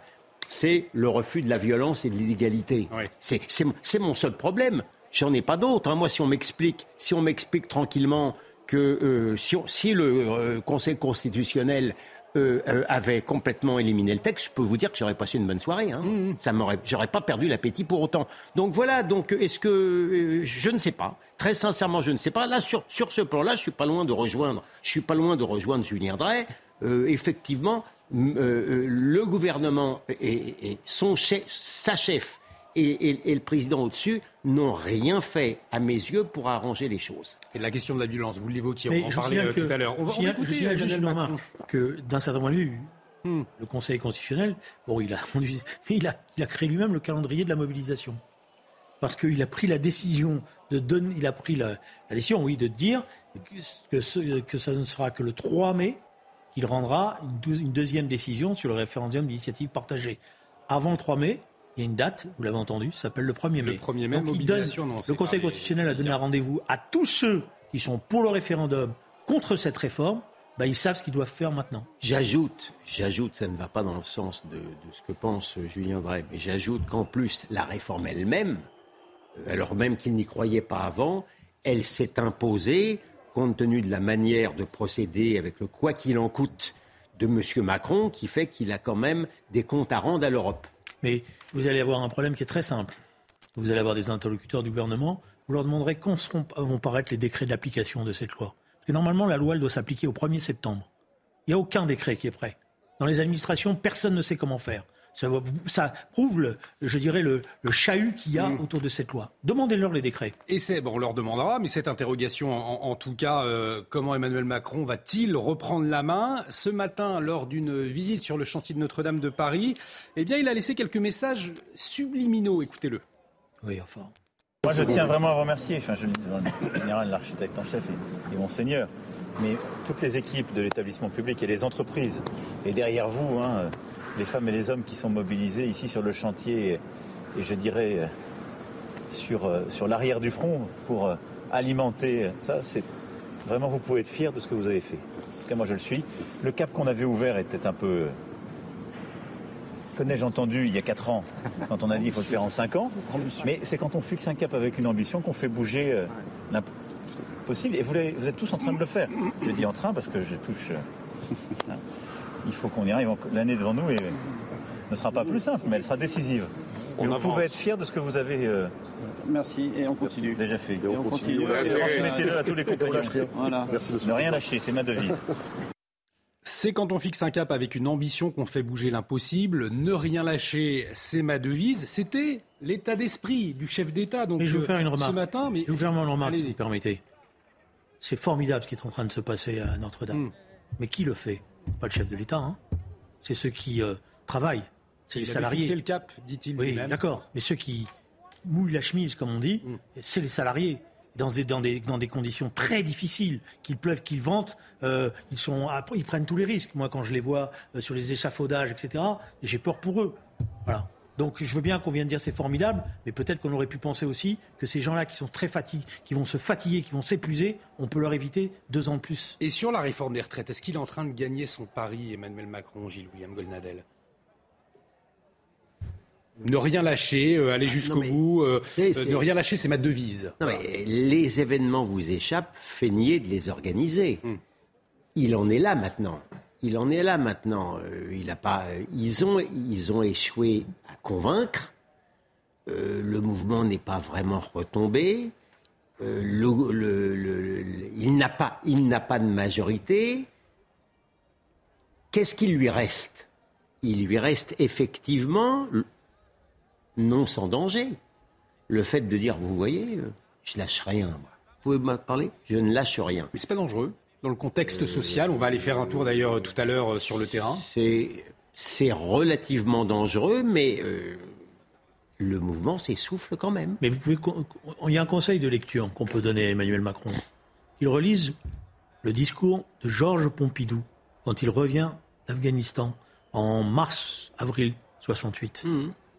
S4: c'est le refus de la violence et de l'illégalité. C'est, c'est, mon seul problème. J'en ai pas d'autre. Hein. Moi, si on m'explique, si on m'explique tranquillement que euh, si, si, le euh, Conseil constitutionnel euh, euh, avait complètement éliminé le texte, je peux vous dire que j'aurais passé une bonne soirée. Hein. Mmh. Ça m'aurait, j'aurais pas perdu l'appétit pour autant. Donc voilà. Donc est-ce que euh, je ne sais pas. Très sincèrement, je ne sais pas. Là, sur sur ce plan-là, je suis pas loin de rejoindre. Je suis pas loin de rejoindre Julien Drey. effectivement, le gouvernement et, et son chef, sa chef et, le président au-dessus n'ont rien fait, à mes yeux, pour arranger les choses.
S2: Et la question de la violence, vous l'évoquiez, on en parlait euh, tout à l'heure. On va,
S3: je juste une remarque que, d'un certain point de vue, hmm. le Conseil constitutionnel, bon, il a, il a, il a créé lui-même le calendrier de la mobilisation. Parce qu'il a pris la décision de donner, il a pris la, décision, oui, de dire que, ce, que ça ne sera que le 3 mai qu'il rendra une, une deuxième décision sur le référendum d'initiative partagée. Avant le 3 mai, il y a une date, vous l'avez entendu, ça s'appelle le 1er mai.
S2: Le 1er mai, Donc,
S3: le Conseil constitutionnel a donné un rendez-vous à tous ceux qui sont pour le référendum contre cette réforme. Bah, ils savent ce qu'ils doivent faire maintenant.
S4: J'ajoute, j'ajoute, ça ne va pas dans le sens de, ce que pense Julien Drey, mais j'ajoute qu'en plus, la réforme elle-même, euh, alors même qu'il n'y croyait pas avant, elle s'est imposée compte tenu de la manière de procéder avec le quoi qu'il en coûte de M. Macron, qui fait qu'il a quand même des comptes à rendre à l'Europe.
S3: Mais vous allez avoir un problème qui est très simple. Vous allez avoir des interlocuteurs du gouvernement, vous leur demanderez quand vont paraître les décrets d'application de cette loi. Parce que normalement, la loi, elle doit s'appliquer au 1er septembre. Il n'y a aucun décret qui est prêt. Dans les administrations, personne ne sait comment faire. Ça, prouve, le, je dirais, le, chahut qu'il y a mm. autour de cette loi. Demandez-leur les décrets.
S2: Et c'est, bon, on leur demandera, mais cette interrogation, en, tout cas, euh, comment Emmanuel Macron va-t-il reprendre la main? Ce matin, lors d'une visite sur le chantier de Notre-Dame de Paris, eh bien, il a laissé quelques messages subliminaux. Écoutez-le.
S3: Oui, enfin.
S9: Moi, je tiens vraiment à remercier, enfin, je, en général, l'architecte en chef et, et mon seigneur, mais toutes les équipes de l'établissement public et les entreprises, et derrière vous, hein, les femmes et les hommes qui sont mobilisés ici sur le chantier et, je dirais sur, euh, sur l'arrière du front pour euh, alimenter ça, c'est vraiment vous pouvez être fier de ce que vous avez fait. En tout cas, moi je le suis. Le cap qu'on avait ouvert était un peu connais-je entendu il y a 4 ans, quand on a dit qu'il faut le faire en 5 ans. Mais c'est quand on fixe un cap avec une ambition qu'on fait bouger euh, l'impossible. Et vous, vous, êtes tous en train de le faire. Je dis en train parce que je touche. Hein il faut qu'on y arrive. L'année devant nous ne sera pas plus simple, mais elle sera décisive. vous pouvez être fier de ce que vous avez. Euh,
S10: Merci et on continue.
S9: Déjà fait. Et on, continue. transmettez-le à tous les compagnons. Voilà. Merci, ne rien lâcher, c'est ma devise.
S2: C'est quand on fixe un cap avec une ambition qu'on fait bouger l'impossible. Ne rien lâcher, c'est ma devise. C'était l'état d'esprit du chef d'État. Donc,
S3: je vais vous faire une remarque.
S2: Ce matin, mais
S3: je vais vous faire une remarque, si vous permettez. C'est formidable ce qui est en train de se passer à Notre-Dame. Hmm. Mais qui le fait? Pas le chef de l'État, hein. c'est ceux qui euh, travaillent, c'est les salariés.
S2: C'est le cap, dit-il.
S3: Oui, d'accord. Mais ceux qui mouillent la chemise, comme on dit, mm. c'est les salariés. dans des, dans des, dans des conditions très difficiles, qu'il pleuve, qu'il vente, euh, ils, sont, ils prennent tous les risques. Moi, quand je les vois euh, sur les échafaudages, etc., j'ai peur pour eux. Voilà. Donc je veux bien qu'on vienne dire c'est formidable, mais peut-être qu'on aurait pu penser aussi que ces gens-là qui sont très fatigués, qui vont se fatiguer, qui vont s'épuiser, on peut leur éviter deux ans de plus.
S2: Et sur la réforme des retraites, est-ce qu'il est en train de gagner son pari, Emmanuel Macron, Gilles William Golnadel ne rien lâcher, euh, aller jusqu'au bout, euh, euh, ne rien lâcher, c'est ma devise.
S4: Non, mais les événements vous échappent, feignez de les organiser. Hmm. Il en est là maintenant. Il en est là maintenant. il a pas, ils, ont, ils ont échoué à convaincre. le mouvement n'est pas vraiment retombé. Il n'a pas, de majorité. Qu'est-ce qu'il lui reste? Il lui reste effectivement non sans danger. Le fait de dire, vous voyez, euh, je lâche rien. Vous pouvez me parler? Je ne lâche rien.
S2: Mais c'est pas dangereux dans le contexte social. On va aller faire un tour d'ailleurs tout à l'heure euh, sur le terrain.
S4: C'est relativement dangereux, mais euh, le mouvement s'essouffle quand même.
S3: Mais vous pouvez, il y a un conseil de lecture qu'on peut donner à Emmanuel Macron. Il relise le discours de Georges Pompidou quand il revient d'Afghanistan en mars-avril 68.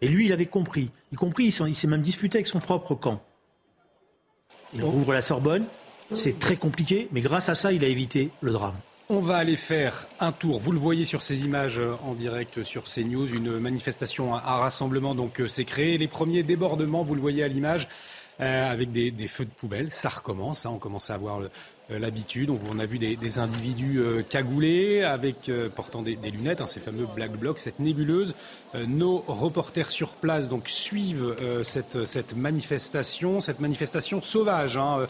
S3: Et lui, il avait compris. Y compris, il s'est même disputé avec son propre camp. Il ouvre la Sorbonne. C'est très compliqué, mais grâce à ça, il a évité le drame.
S2: On va aller faire un tour. Vous le voyez sur ces images euh, en direct sur CNews. Une manifestation, un rassemblement donc euh, s'est créé. Les premiers débordements, vous le voyez à l'image, euh, avec des, feux de poubelle. Ça recommence. Hein. On commence à avoir euh, l'habitude. On, a vu des, individus euh, cagoulés, avec portant des, lunettes, hein, ces fameux black blocs, cette nébuleuse. nos reporters sur place donc suivent cette, cette, manifestation, cette manifestation sauvage hein,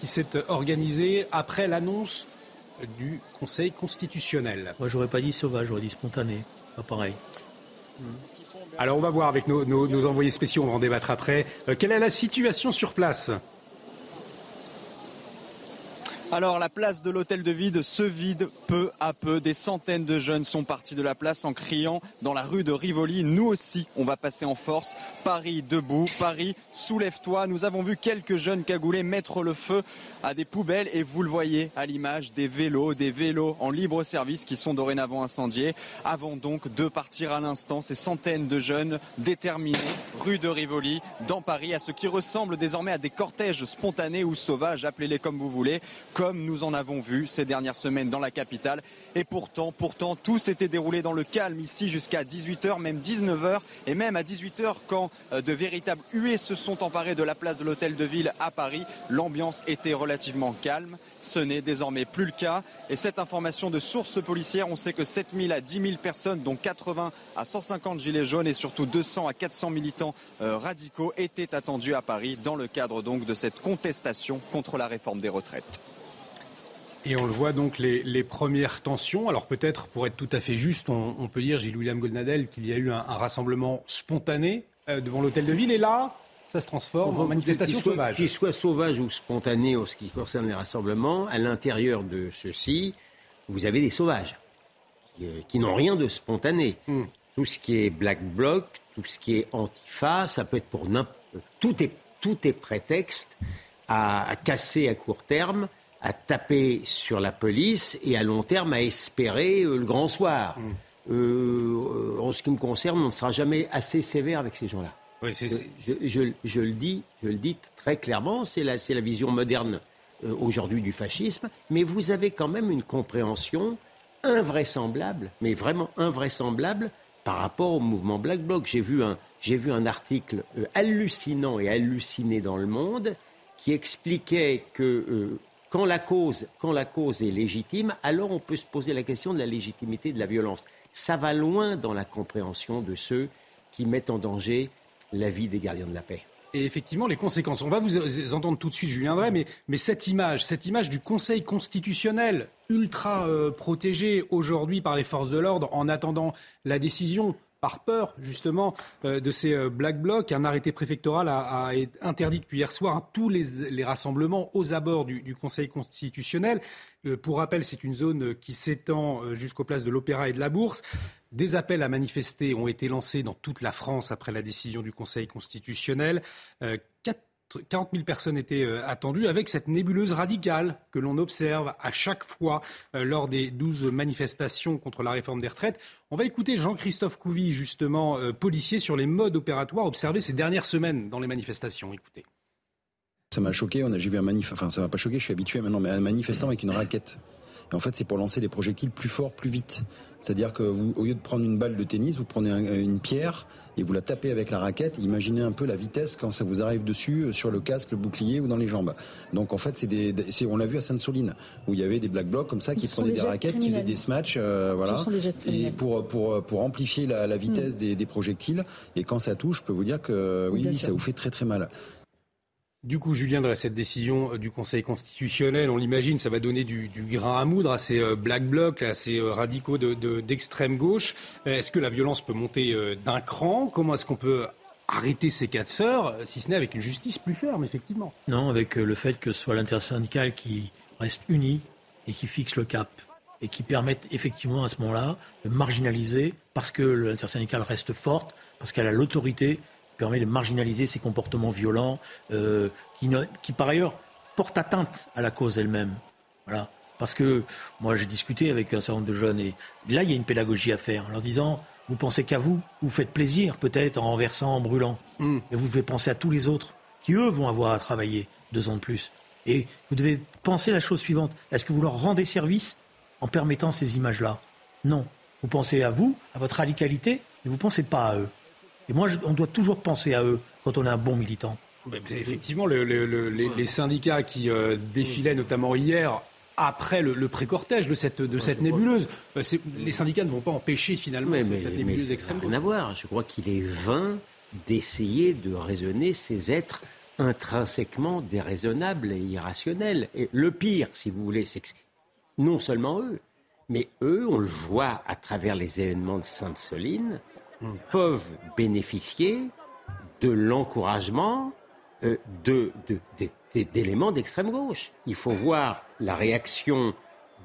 S2: qui s'est organisée après l'annonce du Conseil constitutionnel.
S3: Moi, j'aurais pas dit sauvage, j'aurais dit spontané. Pas pareil.
S2: Alors on va voir avec nos, envoyés spéciaux, on va en débattre après. Euh, quelle est la situation sur place?
S1: Alors la place de l'hôtel de Vide se vide peu à peu. Des centaines de jeunes sont partis de la place en criant dans la rue de Rivoli. Nous aussi, on va passer en force. Paris debout, Paris soulève-toi. Nous avons vu quelques jeunes cagoulés mettre le feu à des poubelles et vous le voyez à l'image des vélos, des vélos en libre service qui sont dorénavant incendiés. Avant donc de partir à l'instant, ces centaines de jeunes déterminés, rue de Rivoli, dans Paris, à ce qui ressemble désormais à des cortèges spontanés ou sauvages, appelez-les comme vous voulez comme nous en avons vu ces dernières semaines dans la capitale. Et pourtant, pourtant, tout s'était déroulé dans le calme ici jusqu'à 18h, même 19h, et même à 18h quand euh, de véritables huées se sont emparées de la place de l'hôtel de ville à Paris. L'ambiance était relativement calme. Ce n'est désormais plus le cas. Et cette information de sources policières, on sait que 7000 à 10 000 personnes, dont 80 à 150 gilets jaunes et surtout 200 à 400 militants euh, radicaux étaient attendus à Paris dans le cadre donc de cette contestation contre la réforme des retraites.
S2: Et on le voit donc les, premières tensions. Alors peut-être, pour être tout à fait juste, on, peut dire, Gilles-William Goldnadel, qu'il y a eu un, rassemblement spontané euh, devant l'hôtel de ville. Et là, ça se transforme en manifestation sauvage.
S4: Qu'il soit sauvage ou spontané en ce qui concerne les rassemblements, à l'intérieur de ceux-ci, vous avez des sauvages qui, euh, n'ont rien de spontané. Hmm. Tout ce qui est black bloc, tout ce qui est antifa, ça peut être pour n'importe... Tout est, tout est prétexte à casser à court terme à taper sur la police et à long terme à espérer euh, le grand soir. Mm. Euh, en ce qui me concerne, on ne sera jamais assez sévère avec ces gens-là.
S2: Oui,
S4: je, le dis, je le dis très clairement, c'est la, la, vision moderne euh, aujourd'hui du fascisme, mais vous avez quand même une compréhension invraisemblable, mais vraiment invraisemblable par rapport au mouvement Black Bloc. J'ai vu un, j'ai vu un article hallucinant et halluciné dans le Monde qui expliquait que quand la, cause, quand la cause est légitime, alors on peut se poser la question de la légitimité de la violence. Ça va loin dans la compréhension de ceux qui mettent en danger la vie des gardiens de la paix.
S2: Et effectivement, les conséquences. On va vous entendre tout de suite, Julien Drey, mais, mais cette image, cette image du Conseil constitutionnel ultra euh, protégé aujourd'hui par les forces de l'ordre en attendant la décision par peur justement euh, de ces euh, black blocs. Un arrêté préfectoral a, interdit depuis hier soir hein, tous les, rassemblements aux abords du, Conseil constitutionnel. Euh, pour rappel, c'est une zone qui s'étend jusqu'aux places de l'Opéra et de la Bourse. Des appels à manifester ont été lancés dans toute la France après la décision du Conseil constitutionnel. 40 000 personnes étaient euh, attendues avec cette nébuleuse radicale que l'on observe à chaque fois euh, lors des 12 manifestations contre la réforme des retraites. On va écouter Jean-Christophe Couvi, justement euh, policier, sur les modes opératoires observés ces dernières semaines dans les manifestations. Écoutez.
S11: Ça m'a choqué, vu je suis habitué maintenant, mais un manifestant avec une raquette. Et en fait, c'est pour lancer des projectiles plus forts, plus vite. C'est-à-dire que vous, au lieu de prendre une balle de tennis, vous prenez une pierre et vous la tapez avec la raquette. Imaginez un peu la vitesse quand ça vous arrive dessus, euh, sur le casque, le bouclier ou dans les jambes. Donc en fait, c'est des, on l'a vu à Sainte-Soline où il y avait des black blocs comme ça qui prenaient des, raquettes, qui faisaient des smatchs, euh, voilà, et pour pour pour amplifier la, vitesse mm. des, des, projectiles. Et quand ça touche, je peux vous dire que oui, ça vous fait très très mal.
S2: Du coup, Julien, de cette décision euh, du Conseil constitutionnel, on l'imagine, ça va donner du, grain à moudre à ces euh, black blocs, à ces euh, radicaux d'extrême gauche. Est-ce que la violence peut monter d'un cran? Comment est-ce qu'on peut arrêter ces casseurs, si ce n'est avec une justice plus ferme, effectivement?
S3: Non, avec le fait que ce soit l'intersyndical qui reste uni et qui fixe le cap et qui permette effectivement à ce moment-là de marginaliser parce que l'intersyndical reste forte, parce qu'elle a l'autorité permet de marginaliser ces comportements violents euh, qui, qui, par ailleurs, portent atteinte à la cause elle-même. Voilà. Parce que moi, j'ai discuté avec un certain nombre de jeunes et là, il y a une pédagogie à faire en leur disant vous pensez qu'à vous, vous faites plaisir peut-être en renversant, en brûlant, mm. mais vous devez penser à tous les autres qui, eux, vont avoir à travailler deux ans de plus. Et vous devez penser la chose suivante est-ce que vous leur rendez service en permettant ces images-là? Non. Vous pensez à vous, à votre radicalité, mais vous ne pensez pas à eux. Et moi, on doit toujours penser à eux quand on est un bon militant.
S2: Effectivement, les, syndicats qui euh, défilaient notamment hier après le, pré-cortège de cette, de cette nébuleuse. Euh, les syndicats ne vont pas empêcher finalement cette nébuleuse extrême.
S4: Rien à voir. Je crois qu'il est vain d'essayer de raisonner ces êtres intrinsèquement déraisonnables et irrationnels. Et le pire, si vous voulez, c'est que non seulement eux, mais eux, on le voit à travers les événements de Sainte-Soline, peuvent bénéficier de l'encouragement euh, d'éléments d'extrême gauche. Il faut voir la réaction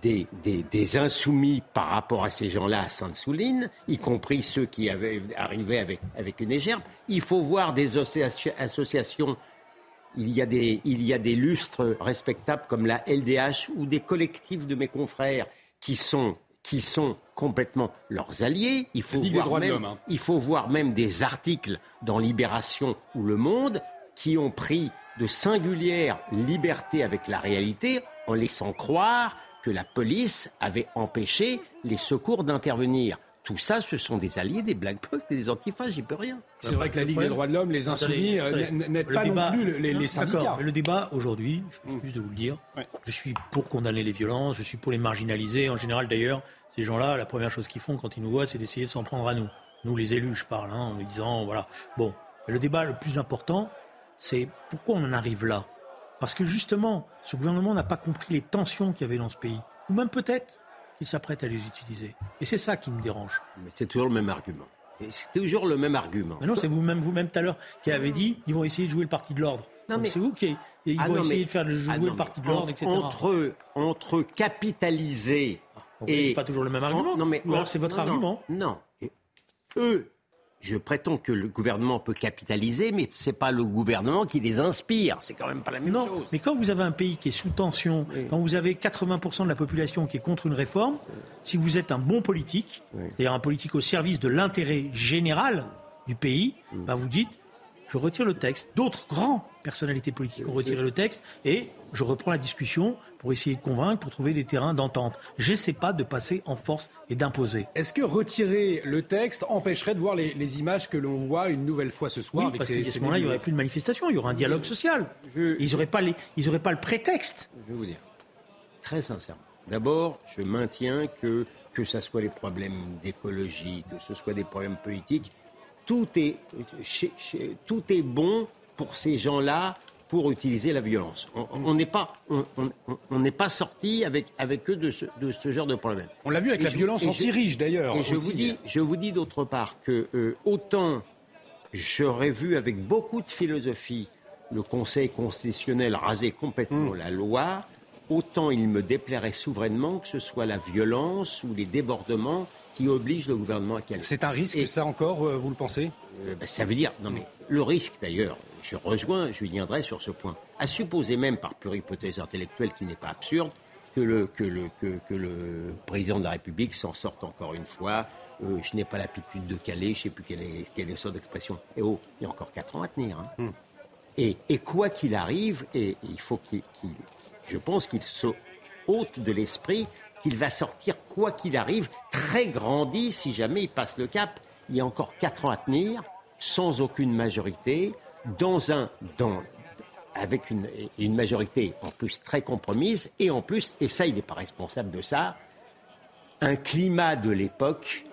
S4: des, insoumis par rapport à ces gens-là à Sainte-Souline, y compris ceux qui avaient arrivé avec, avec une égerbe. Il faut voir des associations. Il y, a des, il y a des lustres respectables comme la LDH ou des collectifs de mes confrères qui sont qui sont complètement leurs alliés. Il faut, voir même, hein. il faut voir même des articles dans Libération ou Le Monde qui ont pris de singulières libertés avec la réalité en laissant croire que la police avait empêché les secours d'intervenir. Tout ça, ce sont des alliés des Black Blocs et des antifas, j'y peux rien.
S2: C'est vrai que la Ligue des droits de l'homme, les insoumis, euh, n'aident pas non plus les, les syndicats.
S3: Mais le débat aujourd'hui, je suis juste de vous le dire, je suis pour condamner les violences, je suis pour les marginaliser. En général, d'ailleurs, ces gens-là, la première chose qu'ils font quand ils nous voient, c'est d'essayer de s'en prendre à nous. Nous, les élus, je parle, hein, en nous disant, voilà. Bon, mais le débat le plus important, c'est pourquoi on en arrive là? Parce que justement, ce gouvernement n'a pas compris les tensions qu'il y avait dans ce pays. Ou même peut-être il s'apprête à les utiliser. Et c'est ça qui me dérange.
S4: Mais c'est toujours le même argument. C'est toujours le même argument.
S3: Mais non, c'est vous-même, vous-même tout à l'heure qui avez dit ils vont essayer de jouer le parti de l'ordre. Non, mais c'est vous qui ils ah vont essayer de faire le jouer ah le parti de l'ordre, etc.
S4: Entre entre capitaliser
S3: et c'est pas toujours le même argument. non mais c'est votre argument.
S4: Non. Eux je prétends que le gouvernement peut capitaliser, mais ce n'est pas le gouvernement qui les inspire. C'est quand même pas la même
S3: non,
S4: chose.
S3: Mais quand vous avez un pays qui est sous tension, quand vous avez 80% de la population qui est contre une réforme, si vous êtes un bon politique, c'est-à-dire un politique au service de l'intérêt général du pays, mm. ben vous dites je retire le texte. D'autres grands personnalités politiques ont retiré le texte et je reprends la discussion pour essayer de convaincre, pour trouver des terrains d'entente. Je sais pas de passer en force et d'imposer.
S2: Est-ce que retirer le texte empêcherait de voir les, images que l'on voit une nouvelle fois ce soir
S3: oui, parce qu'à ce moment-là, il n'y aurait plus de manifestation, il y aurait un dialogue social. Ils n'auraient pas, pas le prétexte.
S4: Je vais vous dire, très sincèrement. D'abord, je maintiens que, que ce soit les problèmes d'écologie, que ce soit des problèmes politiques, tout est, tout est bon pour ces gens-là pour utiliser la violence. On n'est pas, on, n'est pas sorti avec, avec eux de ce, de ce genre de problème.
S2: On l'a vu avec la violence anti-riche d'ailleurs.
S4: Et je vous dis, je vous dis d'autre part que euh, autant j'aurais vu avec beaucoup de philosophie le Conseil constitutionnel raser complètement hmm. la loi, autant il me déplairait souverainement que ce soit la violence ou les débordements qui obligent le gouvernement à calmer.
S2: C'est un risque, ça encore, euh, vous le pensez?
S4: Euh, ben, Ça veut dire, non mais le risque d'ailleurs, je rejoins Julien Drey sur ce point, à supposer même par pure hypothèse intellectuelle qui n'est pas absurde, que le, que le, que, que le président de la République s'en sorte encore une fois. Euh, je n'ai pas l'habitude de caler, je ne sais plus quelle est, quelle est sorte d'expression. Et oh, il y a encore quatre ans à tenir. Hein.
S2: Hmm.
S4: Et, et, quoi qu'il arrive, et il faut qu'il, je pense qu'il se ôte de l'esprit qu'il va sortir, quoi qu'il arrive, très grandi si jamais il passe le cap. Il y a encore quatre ans à tenir, sans aucune majorité, dans un, avec une, une, majorité en plus très compromise, et en plus, et ça, il n'est pas responsable de ça, un climat de l'époque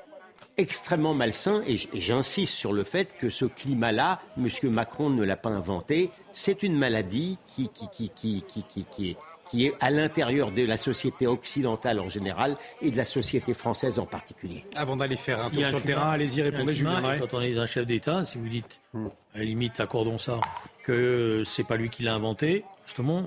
S4: extrêmement malsain, et j'insiste sur le fait que ce climat-là, M. Macron ne l'a pas inventé, c'est une maladie qui, qui, qui, qui, qui, qui est qui est à l'intérieur de la société occidentale en général et de la société française en particulier.
S2: Avant d'aller faire un tour sur le terrain, allez-y, répondez, Julien.
S3: Quand on est un chef d'État, si vous dites, hmm. à la limite, accordons ça, que c'est pas lui qui l'a inventé, justement,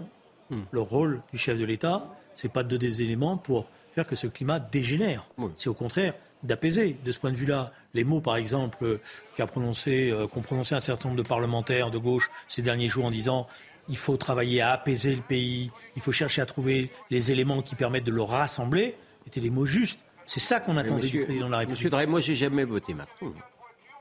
S3: hmm. le rôle du chef de l'État, c'est pas de donner des éléments pour faire que ce climat dégénère. C'est au contraire d'apaiser. De ce point de vue-là, les mots, par exemple, qu'a prononcé, euh, qu'ont prononcé un certain nombre de parlementaires de gauche ces derniers jours en disant il faut travailler à apaiser le pays, il faut chercher à trouver les éléments qui permettent de le rassembler, étaient des mots justes. C'est ça qu'on attendait du président de la République.
S4: Monsieur Drey, moi, j'ai jamais voté Macron.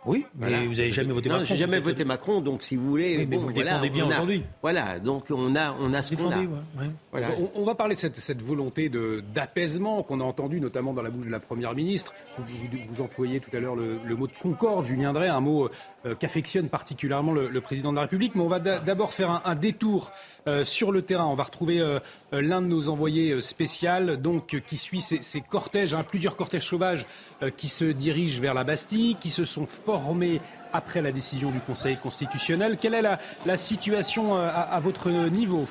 S3: Oui, mais vous n'avez jamais voté Macron.
S4: Non, j'ai jamais voté Macron, donc si vous voulez.
S3: Oui, mais vous le défendez bien aujourd'hui.
S4: Voilà, donc on a, on a ce qu'on a. Ouais,
S2: voilà. on, on, va parler de cette, cette volonté d'apaisement qu'on a entendue notamment dans la bouche de la Première ministre. Vous, vous, vous employez tout à l'heure le, le, mot de concorde, Julien Drey, un mot euh, qu'affectionne particulièrement le, président de la République. Mais on va d'abord faire un, détour euh, sur le terrain. On va retrouver euh, euh l'un de nos envoyés euh, spéciaux, donc qui suit ces, cortèges, hein, plusieurs cortèges sauvages qui se dirigent vers la Bastille, qui se sont formés après la décision du Conseil constitutionnel. Quelle est la, situation à votre niveau?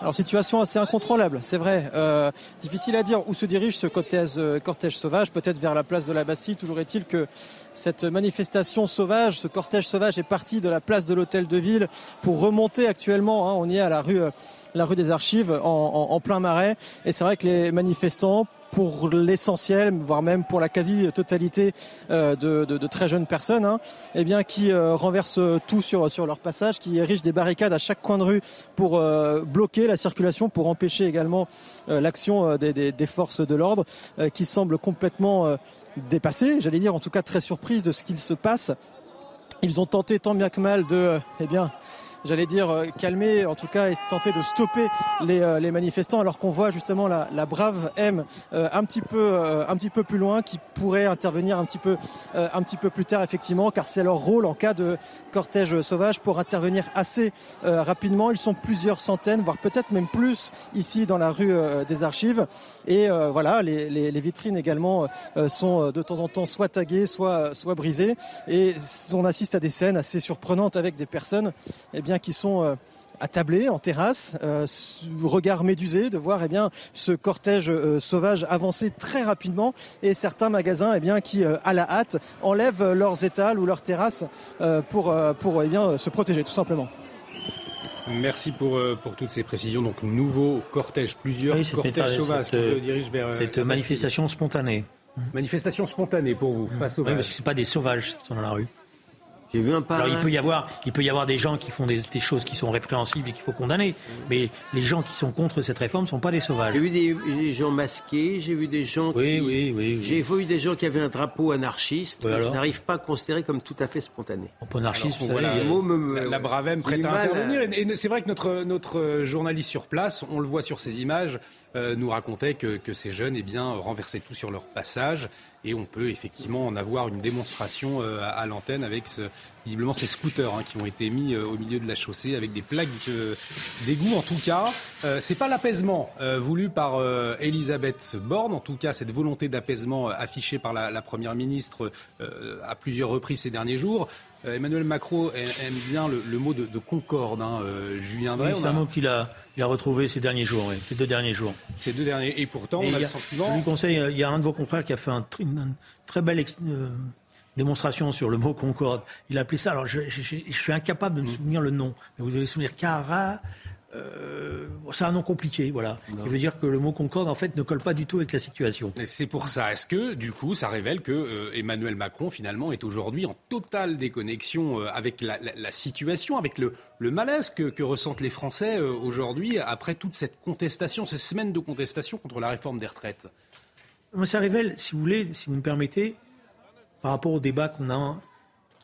S12: Alors situation assez incontrôlable, c'est vrai. Euh, difficile à dire où se dirige ce cortège, euh, cortège sauvage, peut-être vers la place de la Bastille. Toujours est-il que cette manifestation sauvage, ce cortège sauvage est parti de la place de l'hôtel de ville pour remonter actuellement, hein, on y est à la rue, euh, la rue des Archives en, plein marais. Et c'est vrai que les manifestants pour l'essentiel, voire même pour la quasi-totalité euh, de, très jeunes personnes, hein, eh bien, qui euh, renversent tout sur, leur passage, qui érigent des barricades à chaque coin de rue pour euh, bloquer la circulation, pour empêcher également l'action des, forces de l'ordre, qui semblent complètement dépassées, j'allais dire en tout cas très surprises de ce qu'il se passe. Ils ont tenté tant bien que mal de, eh bien, j'allais dire, euh, calmer, en tout cas, et tenter de stopper les, euh, manifestants, alors qu'on voit justement la, brave M euh, un, petit peu, un petit peu plus loin, qui pourrait intervenir un petit peu, un petit peu plus tard, effectivement, car c'est leur rôle en cas de cortège sauvage pour intervenir assez rapidement. Ils sont plusieurs centaines, voire peut-être même plus ici dans la rue des Archives. Et voilà, les, vitrines également sont de temps en temps soit taguées, soit, soit brisées. Et on assiste à des scènes assez surprenantes avec des personnes eh bien, qui sont euh, attablés en terrasse, euh, regard médusé de voir eh bien, ce cortège euh, sauvage avancer très rapidement et certains magasins eh bien, qui, euh, à la hâte, enlèvent leurs étals ou leurs terrasses euh, pour, pour eh bien, se protéger tout simplement.
S2: Merci pour, pour toutes ces précisions. Donc, nouveau cortège, plusieurs
S3: oui,
S2: cortèges sauvages
S3: cette, qui se dirigent vers. Cette manifestation spontanée.
S2: Manifestation spontanée pour vous, pas sauvage.
S3: Oui, parce que ce pas des sauvages qui sont dans la rue.
S4: J'ai vu un
S3: Alors, il peut y avoir, il peut y avoir des gens qui font des, des choses qui sont répréhensibles et qu'il faut condamner. Mais les gens qui sont contre cette réforme ne sont pas des sauvages.
S4: J'ai vu des, des, gens masqués, j'ai vu des gens
S3: oui,
S4: qui,
S3: oui, oui, oui.
S4: j'ai vu des gens qui avaient un drapeau anarchiste.
S3: Oui,
S4: je n'arrive pas à considérer comme tout à fait spontané.
S3: On anarchiste,
S2: alors, voilà, savez, me, me, la, la Bravem prête à intervenir. À... Et, c'est vrai que notre notre journaliste sur place, on le voit sur ces images, euh, nous racontait que, que ces jeunes, eh bien, renversaient tout sur leur passage et on peut effectivement en avoir une démonstration euh, à, à l'antenne avec ce, visiblement ces scooters hein, qui ont été mis euh, au milieu de la chaussée avec des plaques euh, d'égout. En tout cas, euh, c'est pas l'apaisement euh, voulu par euh, Elisabeth Borne. En tout cas, cette volonté d'apaisement affichée par la, la première ministre à plusieurs reprises ces derniers jours. Emmanuel Macron aime bien le, le mot de, de concorde. Hein, Julien Drey,
S3: oui, c'est un mot qu'il a, il a retrouvé ces derniers jours, oui, ces deux derniers jours.
S2: Ces deux derniers. Et pourtant, Et on a, a, le sentiment.
S3: Je lui conseille, il y a un de vos confrères qui a fait un, une, très belle ex, démonstration sur le mot concorde. Il a appelé ça, alors je, je, je, je suis incapable de me souvenir le nom, mais vous devez souvenir Cara. euh, c'est un nom compliqué, voilà. Qui veut dire que le mot concorde, en fait, ne colle pas du tout avec la situation.
S2: C'est pour ça. Est-ce que, du coup, ça révèle que euh, Emmanuel Macron, finalement, est aujourd'hui en totale déconnexion euh, avec la, situation, avec le, malaise que, ressentent les Français aujourd'hui après toute cette contestation, ces semaines de contestation contre la réforme des retraites?
S3: Ça révèle, si vous voulez, si vous me permettez, par rapport au débat qu'on a,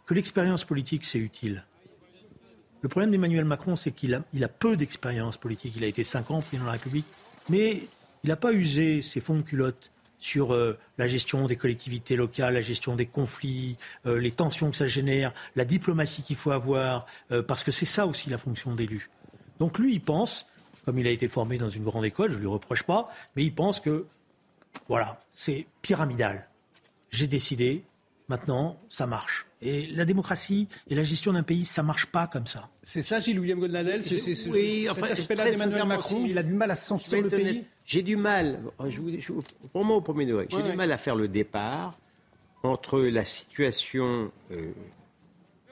S3: que l'expérience politique, c'est utile. Le problème d'Emmanuel Macron, c'est qu'il a, peu d'expérience politique. Il a été cinq ans président de la République, mais il n'a pas usé ses fonds de culotte sur euh, la gestion des collectivités locales, la gestion des conflits, euh, les tensions que ça génère, la diplomatie qu'il faut avoir, euh, parce que c'est ça aussi la fonction d'élu. Donc lui, il pense, comme il a été formé dans une grande école, je ne lui reproche pas, mais il pense que, voilà, c'est pyramidal. J'ai décidé, maintenant, ça marche. Et la démocratie et la gestion d'un pays, ça marche pas comme ça.
S2: C'est ça, Gilles-William Godnadel C'est oui, enfin, cet aspect-là d'Emmanuel Macron, il a du mal à sentir le pays
S4: J'ai du mal, je vous, je, vraiment au premier degré, j'ai du mal à faire le départ entre la situation euh,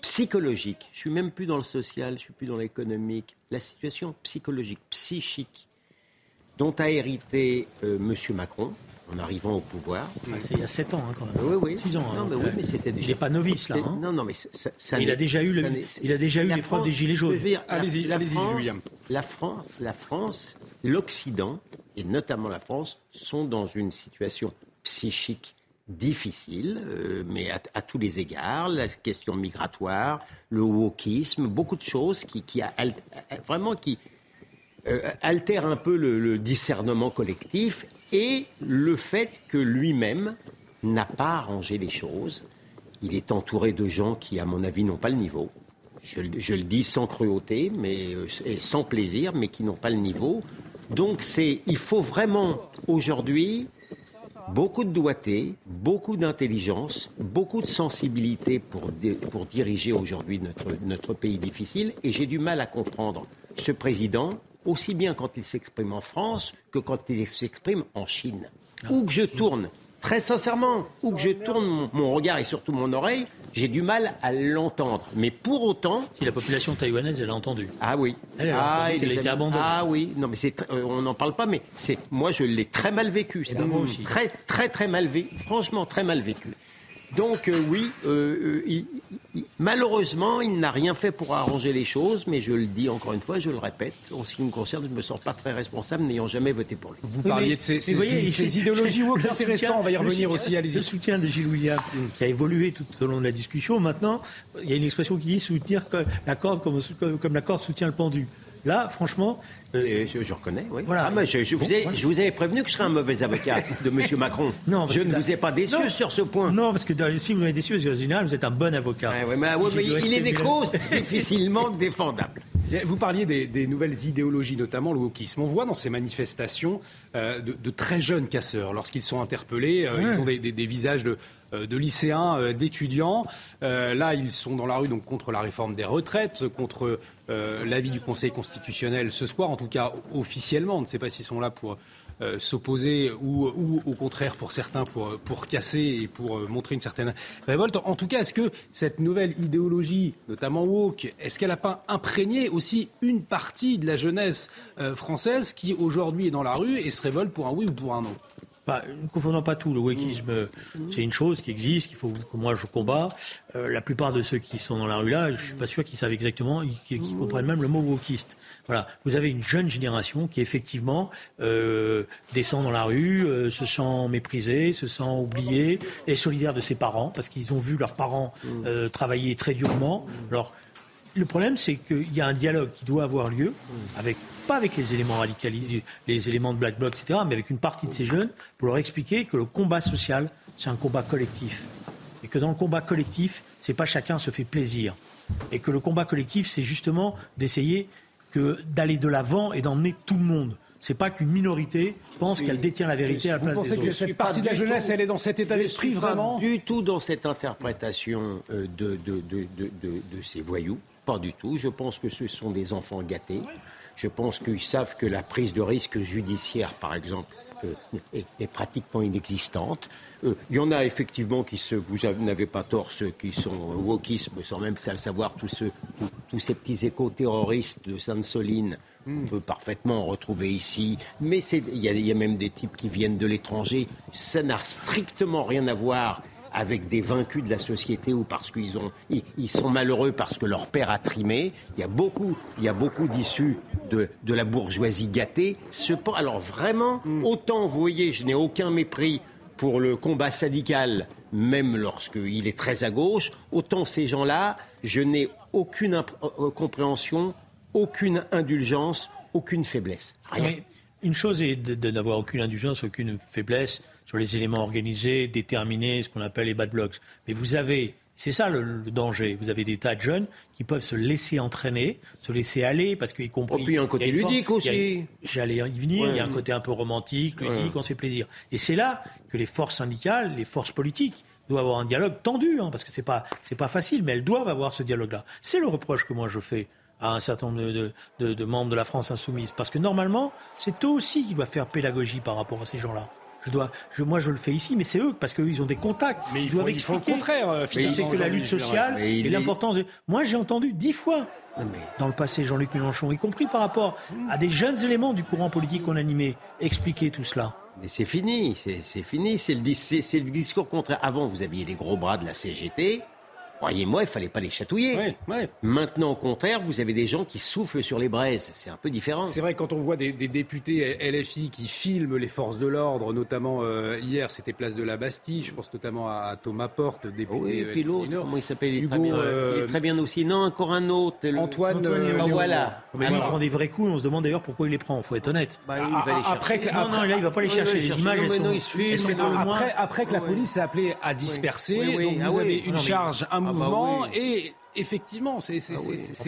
S4: psychologique, je suis même plus dans le social, je suis plus dans l'économique, la situation psychologique, psychique dont a hérité euh, M. Macron, en arrivant au pouvoir.
S3: Ah, c'est il y a 7 ans, hein, quand même.
S4: Oui, oui.
S3: 6 ans.
S4: Non, mais oui, mais c'était déjà.
S3: Il n'est pas novice, là. Hein.
S4: Non, non, mais ça, ça
S3: il, a déjà eu le, il a déjà eu l'épreuve des Gilets jaunes.
S2: Allez-y, allez-y, William.
S4: La France, la France l'Occident, et notamment la France, sont dans une situation psychique difficile, euh, mais à, tous les égards, la question migratoire, le wokisme, beaucoup de choses qui, qui a, vraiment qui euh, altèrent un peu le discernement collectif et le fait que lui-même n'a pas arrangé les choses. Il est entouré de gens qui, à mon avis, n'ont pas le niveau. Je, le dis sans cruauté, mais euh, et sans plaisir, mais qui n'ont pas le niveau. Donc, il faut vraiment aujourd'hui beaucoup de doigté, beaucoup d'intelligence, beaucoup de sensibilité pour, pour diriger aujourd'hui notre, notre pays difficile. Et j'ai du mal à comprendre ce président aussi bien quand il s'exprime en France que quand il s'exprime en Chine. Où que je tourne, très sincèrement, où que je tourne mon, regard et surtout mon oreille, j'ai du mal à l'entendre. Mais pour autant.
S3: Si la population taïwanaise, elle a entendu.
S4: Ah oui.
S3: Elle a, ah, elle a été abandonnée.
S4: Ah oui. Non, mais c'est, euh, on n'en parle pas, mais c'est, moi, je l'ai très mal vécu. C'est moi aussi. Très, très, très mal vécu. Franchement, très mal vécu. Donc euh, oui, euh, euh, malheureusement, il n'a rien fait pour arranger les choses, mais je le dis encore une fois, je le répète, en ce qui me concerne, je ne me sens pas très responsable n'ayant jamais voté pour lui.
S2: Vous parliez de ces, idéologies woke intéressantes, on va y revenir aussi, allez-y.
S3: Le soutien de Gilles William, qui a évolué tout au long de la discussion, maintenant, il y a une expression qui dit soutenir la corde comme, comme la corde soutient le pendu. Là, franchement.
S4: Euh, je, reconnais, oui. Voilà. Ah, je, vous ai, je, vous avais prévenu que je serais un mauvais avocat de M. Macron. Non, je ne vous ai pas déçu sur ce point.
S3: Non, parce que si vous m'avez déçu, en général, vous êtes un bon avocat.
S4: Ah, mais, il est des causes difficilement défendables.
S2: Vous parliez des, nouvelles idéologies, notamment le wokisme. On voit dans ces manifestations euh, de, très jeunes casseurs. Lorsqu'ils sont interpellés, euh, ils ont des, visages de, de lycéens, d'étudiants. là, ils sont dans la rue donc contre la réforme des retraites, contre l'avis du Conseil constitutionnel ce soir, en tout cas officiellement. On ne sait pas s'ils sont là pour euh, s'opposer ou, au contraire pour certains pour, pour casser et pour euh, montrer une certaine révolte. En tout cas, est-ce que cette nouvelle idéologie, notamment woke, est-ce qu'elle n'a pas imprégné aussi une partie de la jeunesse euh, française qui aujourd'hui est dans la rue et se révolte pour un oui ou pour un non?
S3: Bah, ne confondons pas tout. Le wokisme, c'est une chose qui existe, qu'il faut que moi je combats. Euh, la plupart de ceux qui sont dans la rue là, je suis pas sûr qu'ils savent exactement, qu'ils comprennent même le mot wokiste. Voilà, vous avez une jeune génération qui effectivement euh, descend dans la rue, euh, se sent méprisée, se sent oubliée, est solidaire de ses parents parce qu'ils ont vu leurs parents euh, travailler très durement. Alors le problème, c'est qu'il y a un dialogue qui doit avoir lieu avec pas avec les éléments radicalisés, les éléments de Black Bloc, etc., mais avec une partie de ces jeunes, pour leur expliquer que le combat social, c'est un combat collectif. Et que dans le combat collectif, c'est pas chacun se fait plaisir. Et que le combat collectif, c'est justement d'essayer que d'aller de l'avant et d'emmener tout le monde. C'est pas qu'une minorité pense qu'elle détient la vérité à la place des autres.
S2: Que cette partie de la jeunesse, elle est dans cet état d'esprit vraiment
S4: Du tout dans cette interprétation euh, de, de, de, de, ces voyous. Pas du tout. Je pense que ce sont des enfants gâtés. Je pense qu'ils savent que la prise de risque judiciaire, par exemple, euh, est, pratiquement inexistante. Euh, il y en a effectivement qui se, vous n'avez pas tort, ceux qui sont wokisme, sans même savoir tous, tous ces petits échos terroristes de Sainte-Soline On peut parfaitement en retrouver ici, mais il y, a même des types qui viennent de l'étranger. Ça n'a strictement rien à voir avec des vaincus de la société ou parce qu'ils ont, ils, sont malheureux parce que leur père a trimé. Il y a beaucoup, il y a beaucoup d'issus de, de, la bourgeoisie gâtée. alors vraiment, mm. autant vous voyez, je n'ai aucun mépris pour le combat syndical, même lorsqu'il est très à gauche, autant ces gens-là, je n'ai aucune euh, compréhension, aucune indulgence, aucune faiblesse. Rien.
S3: Une chose est de, n'avoir aucune indulgence, aucune faiblesse sur les éléments organisés, déterminés, ce qu'on appelle les bad blocks. Mais vous avez, c'est ça le, danger, vous avez des tas de jeunes qui peuvent se laisser entraîner, se laisser aller, parce qu'ils comprennent.
S4: Oh, puis y a un côté ludique aussi.
S3: J'allais y venir, il y a un côté un peu romantique, ludique, on se fait plaisir. Et c'est là que les forces syndicales, les forces politiques, doivent avoir un dialogue tendu, hein, parce que c'est pas c'est pas facile, mais elles doivent avoir ce dialogue-là. C'est le reproche que moi je fais à un certain nombre de, de, de membres de la France insoumise, parce que normalement, c'est eux aussi qui doivent faire pédagogie par rapport à ces gens-là. Je dois, je, moi, je le fais ici, mais c'est eux parce qu'ils ont des contacts.
S2: Mais ils doivent expliquer. le contraire. Euh,
S3: c'est que la lutte sociale et l'importance. De... Moi, j'ai entendu dix fois dans le passé Jean-Luc Mélenchon, y compris par rapport à des jeunes éléments du courant politique qu'on animait, expliquer tout cela.
S4: Mais c'est fini, c'est fini, c'est le, le discours contraire. Avant, vous aviez les gros bras de la CGT, Croyez-moi, il fallait pas les chatouiller. Maintenant, au contraire, vous avez des gens qui soufflent sur les braises. C'est un peu différent.
S2: C'est vrai, quand on voit des, députés LFI qui filment les forces de l'ordre, notamment euh, hier, c'était place de la Bastille. Je pense notamment à Thomas Porte, député.
S4: Oui, et puis l'autre, comment il s'appelle il, euh, il, est très bien aussi. Non, encore un autre.
S2: Antoine. Antoine
S4: ah, voilà.
S3: Mais il prend des vrais coups. On se demande d'ailleurs pourquoi il les prend. Il faut être honnête. Bah, il va les après, que, non, non, là, il va pas les chercher. Les images, elles
S2: sont. Après, après que la police s'est appelée à disperser, donc vous ah avez une charge, un ah bah mouvement et effectivement, c'est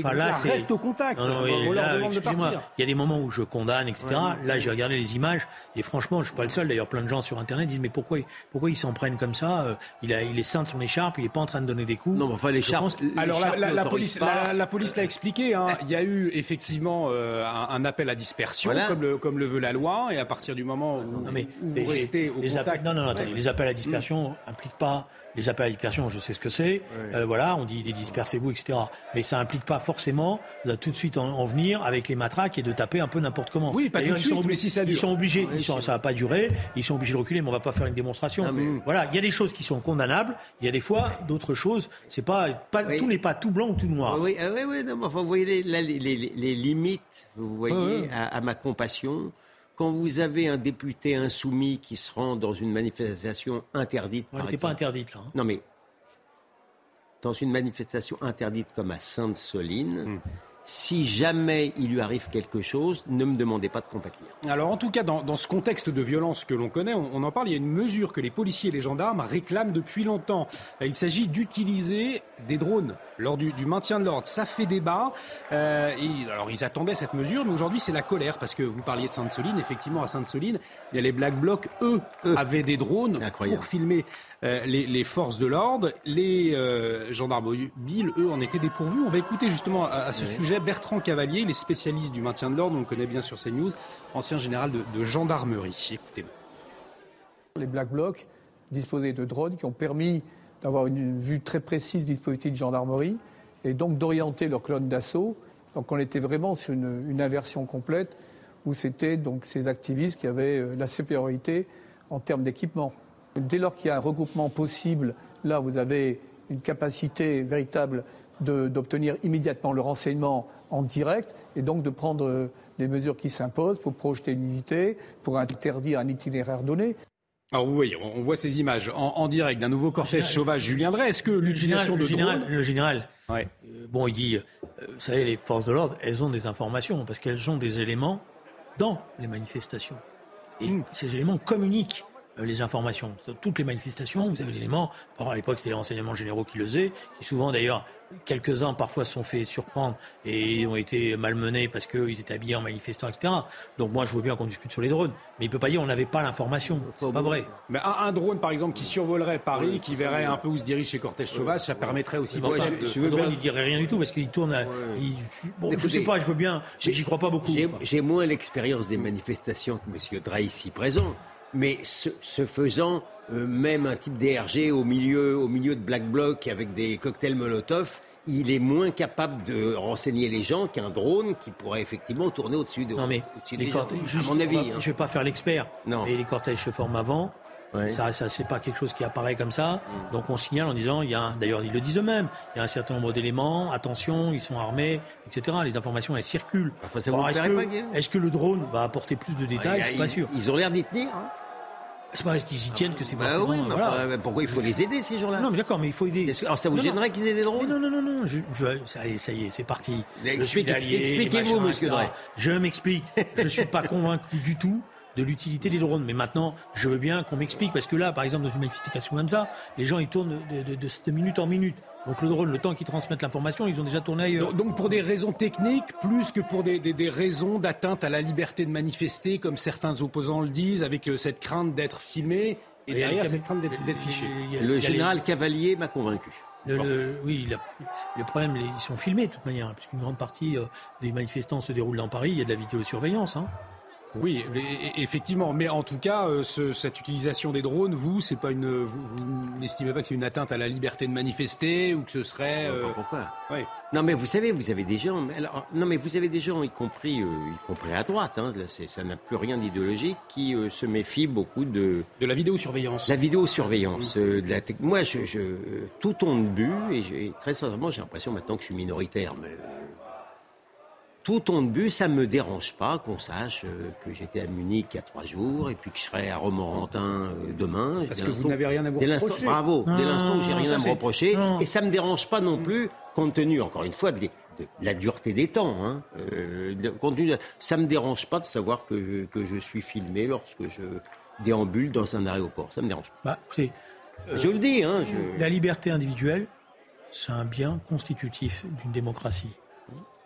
S2: ah là, reste au contact.
S3: il y a des moments où je condamne, etc. là, j'ai regardé les images et franchement, je suis pas le seul. D'ailleurs, plein de gens sur Internet disent mais pourquoi pourquoi ils s'en prennent comme ça euh, Il a il est sain de son écharpe, il est pas en train de donner des coups.
S4: Non, enfin l'écharpe.
S2: Alors la, police la, police l'a expliqué. Hein. il y a eu effectivement euh, un, appel à dispersion comme le comme le veut la loi et à partir du moment où, non, mais, vous restez au contact.
S3: non non non, attendez, les appels à dispersion impliquent pas les appels à dispersion, je sais ce que c'est. Euh, voilà, on dit dispersez-vous, etc. Mais ça implique pas forcément de tout de suite en, venir avec les matraques et de taper un peu n'importe comment.
S2: Oui, pas tout de suite, mais si ça dure.
S3: Ils sont obligés, ils sont, ça va pas durer, ils sont obligés de reculer, mais on va pas faire une démonstration. Voilà, il y a des choses qui sont condamnables, il y a des fois d'autres choses, c'est pas, pas tout n'est pas tout blanc ou tout noir.
S4: Oui, oui, oui, non, enfin, vous voyez les, les, les, limites, vous voyez, à, à ma compassion quand vous avez un député insoumis qui se rend dans une manifestation interdite.
S3: Elle n'était pas interdite là. Hein.
S4: Non mais dans une manifestation interdite comme à Sainte-Soline, hmm si jamais il lui arrive quelque chose, ne me demandez pas de compatir.
S2: Alors en tout cas, dans, ce contexte de violence que l'on connaît, on, en parle, il y a une mesure que les policiers et les gendarmes réclament depuis longtemps. Il s'agit d'utiliser des drones lors du, maintien de l'ordre. Ça fait débat. Euh, alors ils attendaient cette mesure, mais aujourd'hui c'est la colère, parce que vous parliez de Sainte-Soline, effectivement à Sainte-Soline, il y a les Black Blocs, eux, avaient des drones pour filmer euh, les, forces de l'ordre. Les euh, gendarmes mobiles, eux, en étaient dépourvus. On va écouter justement à, ce sujet Bertrand Cavalier, les spécialistes du maintien de l'ordre, on le connaît bien sur CNews, ancien général de, gendarmerie. écoutez
S13: Les Black Blocs disposaient de drones qui ont permis d'avoir une vue très précise du dispositif de gendarmerie et donc d'orienter leur colonne d'assaut. Donc on était vraiment sur une, une inversion complète où c'était donc ces activistes qui avaient euh, la supériorité en termes d'équipement. Dès lors qu'il y a un regroupement possible, là, vous avez une capacité véritable d'obtenir immédiatement le renseignement en direct et donc de prendre euh, les mesures qui s'imposent pour projeter une unité, pour interdire un itinéraire donné.
S2: Alors vous voyez, on voit ces images en, direct d'un nouveau cortège sauvage Julien Drey. Est-ce que l'utilisation de
S3: le général, le général euh, bon, il dit, euh, vous savez, les forces de l'ordre, elles ont des informations parce qu'elles ont des éléments dans les manifestations. Et hmm. ces éléments communiquent les informations. Toutes les manifestations, vous avez l'élément. À l'époque, c'était les renseignements généraux qui le faisaient, qui souvent d'ailleurs, quelques-uns parfois se sont fait surprendre et ont été malmenés parce qu'ils étaient habillés en manifestant, etc. Donc moi, je veux bien qu'on discute sur les drones, mais il peut pas dire on n'avait pas l'information. C'est pas vrai.
S2: Mais un, drone, par exemple, qui survolerait Paris, qui verrait un peu où se dirige chez Cortège Sauvage, ça permettrait aussi.
S3: Bon, enfin, je, le drone, il dirait rien du tout parce qu'il tourne. À, bon, je sais pas, je veux bien, mais j'y crois pas beaucoup.
S4: J'ai moins l'expérience des manifestations que M. Drey ici présent mais ce, faisant, euh, même un type DRG au milieu, au milieu de Black Bloc avec des cocktails Molotov, il est moins capable de renseigner les gens qu'un drone qui pourrait effectivement tourner au-dessus de
S3: Non mais les
S4: des gens,
S3: cortèges,
S4: à
S3: juste,
S4: mon
S3: on
S4: avis.
S3: va-
S4: hein.
S3: je vais pas faire l'expert,
S4: Non.
S3: mais les cortèges se forment avant.
S4: Ouais.
S3: Ça, ça c'est pas quelque chose qui apparaît comme ça. Donc on signale en disant, il y a, d'ailleurs ils le disent eux-mêmes, il y a un certain nombre d'éléments, attention, ils sont armés, etc. Les informations elles circulent.
S4: Enfin,
S3: est-ce, que, est-ce que le drone va apporter plus de détails?
S4: Ah,
S3: Je suis pas sûr.
S4: Ils ont l'air d'y tenir. hein.
S3: C'est pas parce qu'ils y tiennent que c'est
S4: Bah
S3: forcément.
S4: oui, mais
S3: voilà.
S4: enfin, pourquoi il faut les aider ces gens-là?
S3: Non mais d'accord, mais il faut aider.
S4: Que- Alors ça vous
S3: Non,
S4: gênerait qu'ils aient des drones?
S3: Non, non, non, non, je, je- ça, y est, ça y est, c'est parti.
S4: Expliquez-vous, monsieur. Drey.
S3: Je m'explique. je suis pas convaincu du tout de l'utilité des drones. Mais maintenant, je veux bien qu'on m'explique, parce que là, par exemple, dans une manifestation comme ça, les gens, ils tournent de, de- de- de minute en minute. Donc le drone, le temps qu'ils transmettent l'information, ils ont déjà tourné ailleurs.
S2: Donc, pour des raisons techniques, plus que pour des, des- des raisons d'atteinte à la liberté de manifester, comme certains opposants le disent, avec euh, cette crainte d'être filmé et
S3: Il y a
S2: derrière cette crainte d'être fiché.
S3: Il y a-
S4: Le
S3: il y a les-
S4: général Cavalier m'a convaincu.
S3: Le, le- oui, le problème, ils sont filmés de toute manière, puisqu'une grande partie euh, des manifestants se déroulent dans Paris, il y a de la vidéosurveillance. Hein.
S2: Oui, e- e- effectivement. Mais en tout cas, euh, ce- cette utilisation des drones, vous, c'est pas une, vous, vous n'estimez pas que c'est une atteinte à la liberté de manifester ou que ce serait.
S4: Euh, Pourquoi
S2: oui.
S4: Non, mais vous savez, vous avez des gens. mais alors, non, mais vous avez des gens, y compris, euh, y compris à droite. Hein, là, ça n'a plus rien d'idéologique, qui euh, se méfient beaucoup de
S2: De la vidéosurveillance.
S4: la vidéosurveillance. de la tec- Moi, je, je, tout tombe bu et très sincèrement, j'ai l'impression maintenant que je suis minoritaire, mais. Tout tombe bu, ça me dérange pas qu'on sache euh, que j'étais à Munich il y a trois jours et puis que je serai à Romorantin euh, demain.
S2: Parce que vous n'avez rien à vous reprocher.
S4: bravo, dès l'instant où j'ai rien à me reprocher,
S3: non.
S4: et ça me dérange pas non plus, compte tenu, encore une fois, des- de, la dureté des temps. Hein, euh, de- ça me dérange pas de savoir que je, que je suis filmé lorsque je déambule dans un aéroport. Ça me dérange pas.
S3: Bah,
S4: je le dis. Hein, je-
S3: La liberté individuelle, c'est un bien constitutif d'une démocratie.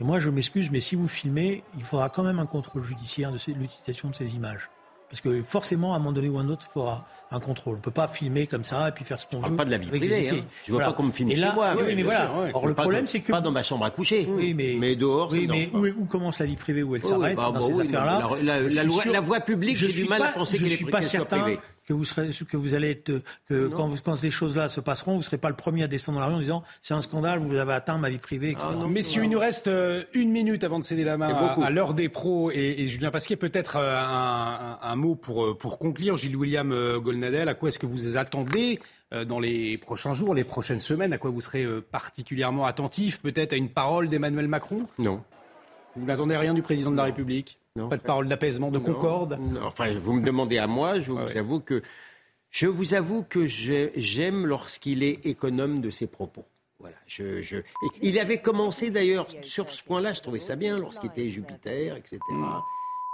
S3: Et moi, je m'excuse, mais si vous filmez, il faudra quand même un contrôle judiciaire de l'utilisation de ces images. Parce que forcément, à un moment donné ou à un autre, il faudra un contrôle. On ne peut pas filmer comme ça et puis faire ce qu'on veut.
S4: parle pas de la vie privée,
S3: les effets.
S4: hein. Je veux pas qu'on me filme
S3: Et
S4: chez
S3: là,
S4: moi,
S3: Oui, mais voilà.
S4: sûr, ouais.
S3: Or,
S4: Je
S3: le
S4: pas
S3: problème, c'est que.
S4: pas dans ma chambre à coucher.
S3: Oui, mais,
S4: Mais dehors,
S3: oui, mais
S4: pas.
S3: où, où commence la vie privée, où elle
S4: oui,
S3: s'arrête
S4: bah,
S3: dans
S4: bah
S3: ces affaires-là?
S4: la- la-
S3: Je
S4: la
S3: suis
S4: loi-
S3: sûr-
S4: la voie publique,
S3: je
S4: j'ai
S3: suis
S4: du mal à
S3: pas-
S4: penser
S3: Je
S4: qu'elle est-
S3: suis pas
S4: qu'elle soit
S3: certain
S4: privée.
S3: Que vous serez, que vous allez être, que quand, vous- quand les choses-là se passeront, vous serez pas le premier à descendre dans la rue en disant c'est un scandale, vous avez atteint ma vie privée, etc.
S2: Messieurs, il nous reste euh, une minute avant de céder la main à, l'heure des pros et, et Julien Pasquier. Peut-être euh, un, un- un mot pour, euh, pour conclure. Gilles William Golnadel, à quoi est-ce que vous attendez dans les prochains jours, les prochaines semaines? À quoi vous serez particulièrement attentif? Peut-être à une parole d'Emmanuel Macron?
S4: Non.
S2: Vous n'attendez rien du président de la République?
S4: Non.
S2: Pas de parole d'apaisement, de
S4: Non,
S2: concorde
S4: non. Enfin, vous me demandez à moi, je vous
S2: ouais.
S4: avoue que je vous avoue que j'aime lorsqu'il est économe de ses propos. Voilà, je, je- et Il avait commencé d'ailleurs sur ce point-là, je trouvais ça bien lorsqu'il était Jupiter, etc.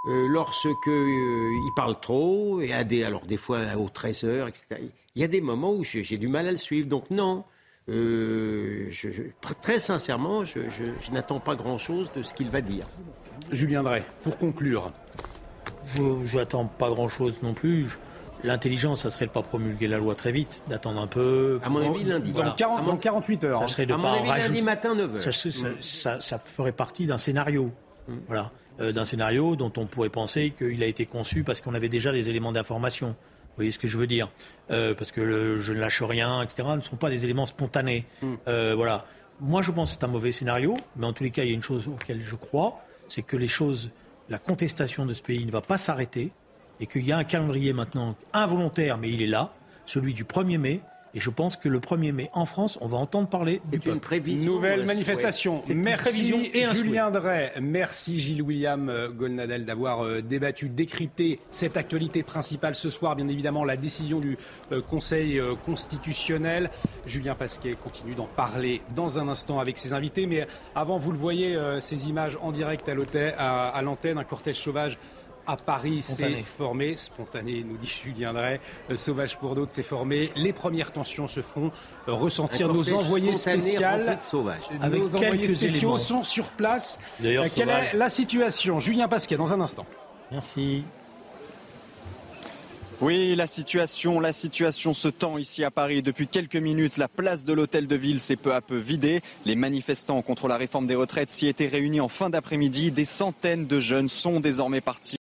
S4: Euh, lorsque euh, il parle trop et à des alors des fois aux 13 heures, etc. Il y a des moments où j'ai du mal à le suivre. Donc non, euh, je- je- tr- très sincèrement, je n'attends pas grand-chose de ce qu'il va dire.
S2: Julien Drey, pour conclure.
S3: Je n'attends pas grand-chose non plus. L'intelligence, ça serait de pas promulguer la loi très vite, d'attendre un peu.
S4: À mon avis, lundi.
S3: Voilà.
S2: Dans, 40 dans 48 heures.
S3: Ça
S2: hein.
S3: serait de
S4: À mon
S3: pas en
S4: avis, lundi matin, 9
S3: Ça,
S4: heures.
S3: ça- ça- ça ferait partie d'un scénario. Voilà. Euh, d'un scénario dont on pourrait penser qu'il a été conçu parce qu'on avait déjà des éléments d'information. Vous voyez ce que je veux dire? Euh, Parce que le je ne lâche rien, etc., ne sont pas des éléments spontanés. Euh, voilà. Moi, je pense que c'est un mauvais scénario, mais en tous les cas, il y a une chose auquel je crois, c'est que les choses, la contestation de ce pays ne va pas s'arrêter, et qu'il y a un calendrier maintenant involontaire, mais il est là, celui du 1er mai. Et je pense que le 1er mai, en France, on va entendre parler du
S4: une prévision.
S2: Nouvelle manifestation. Merci
S3: prévision et un
S2: Julien Drey. Merci Gilles William euh, Golnadel d'avoir euh, débattu, décrypté cette actualité principale ce soir. Bien évidemment, la décision du euh, Conseil constitutionnel. Julien Pasquet continue d'en parler dans un instant avec ses invités. Mais avant, vous le voyez, ces images en direct à l'hôtel- à à l'antenne, un cortège sauvage. À Paris, c'est formé, spontané, nous dit Julien Drey. Euh, Sauvage pour d'autres, c'est formé. Les premières tensions se font euh, ressentir. Nos envoyés spéciaux.
S3: Avec
S2: nos envoyés
S3: quelques
S2: spéciaux
S3: éléments.
S2: sont sur place.
S3: D'ailleurs,
S2: Euh, quelle
S3: sauvage.
S2: est la situation? Julien Pasquet, dans un instant.
S3: Merci.
S1: Oui, la situation, la situation se tend ici à Paris. Depuis quelques minutes, la place de l'hôtel de ville s'est peu à peu vidée. Les manifestants contre la réforme des retraites s'y étaient réunis en fin d'après-midi. Des centaines de jeunes sont désormais partis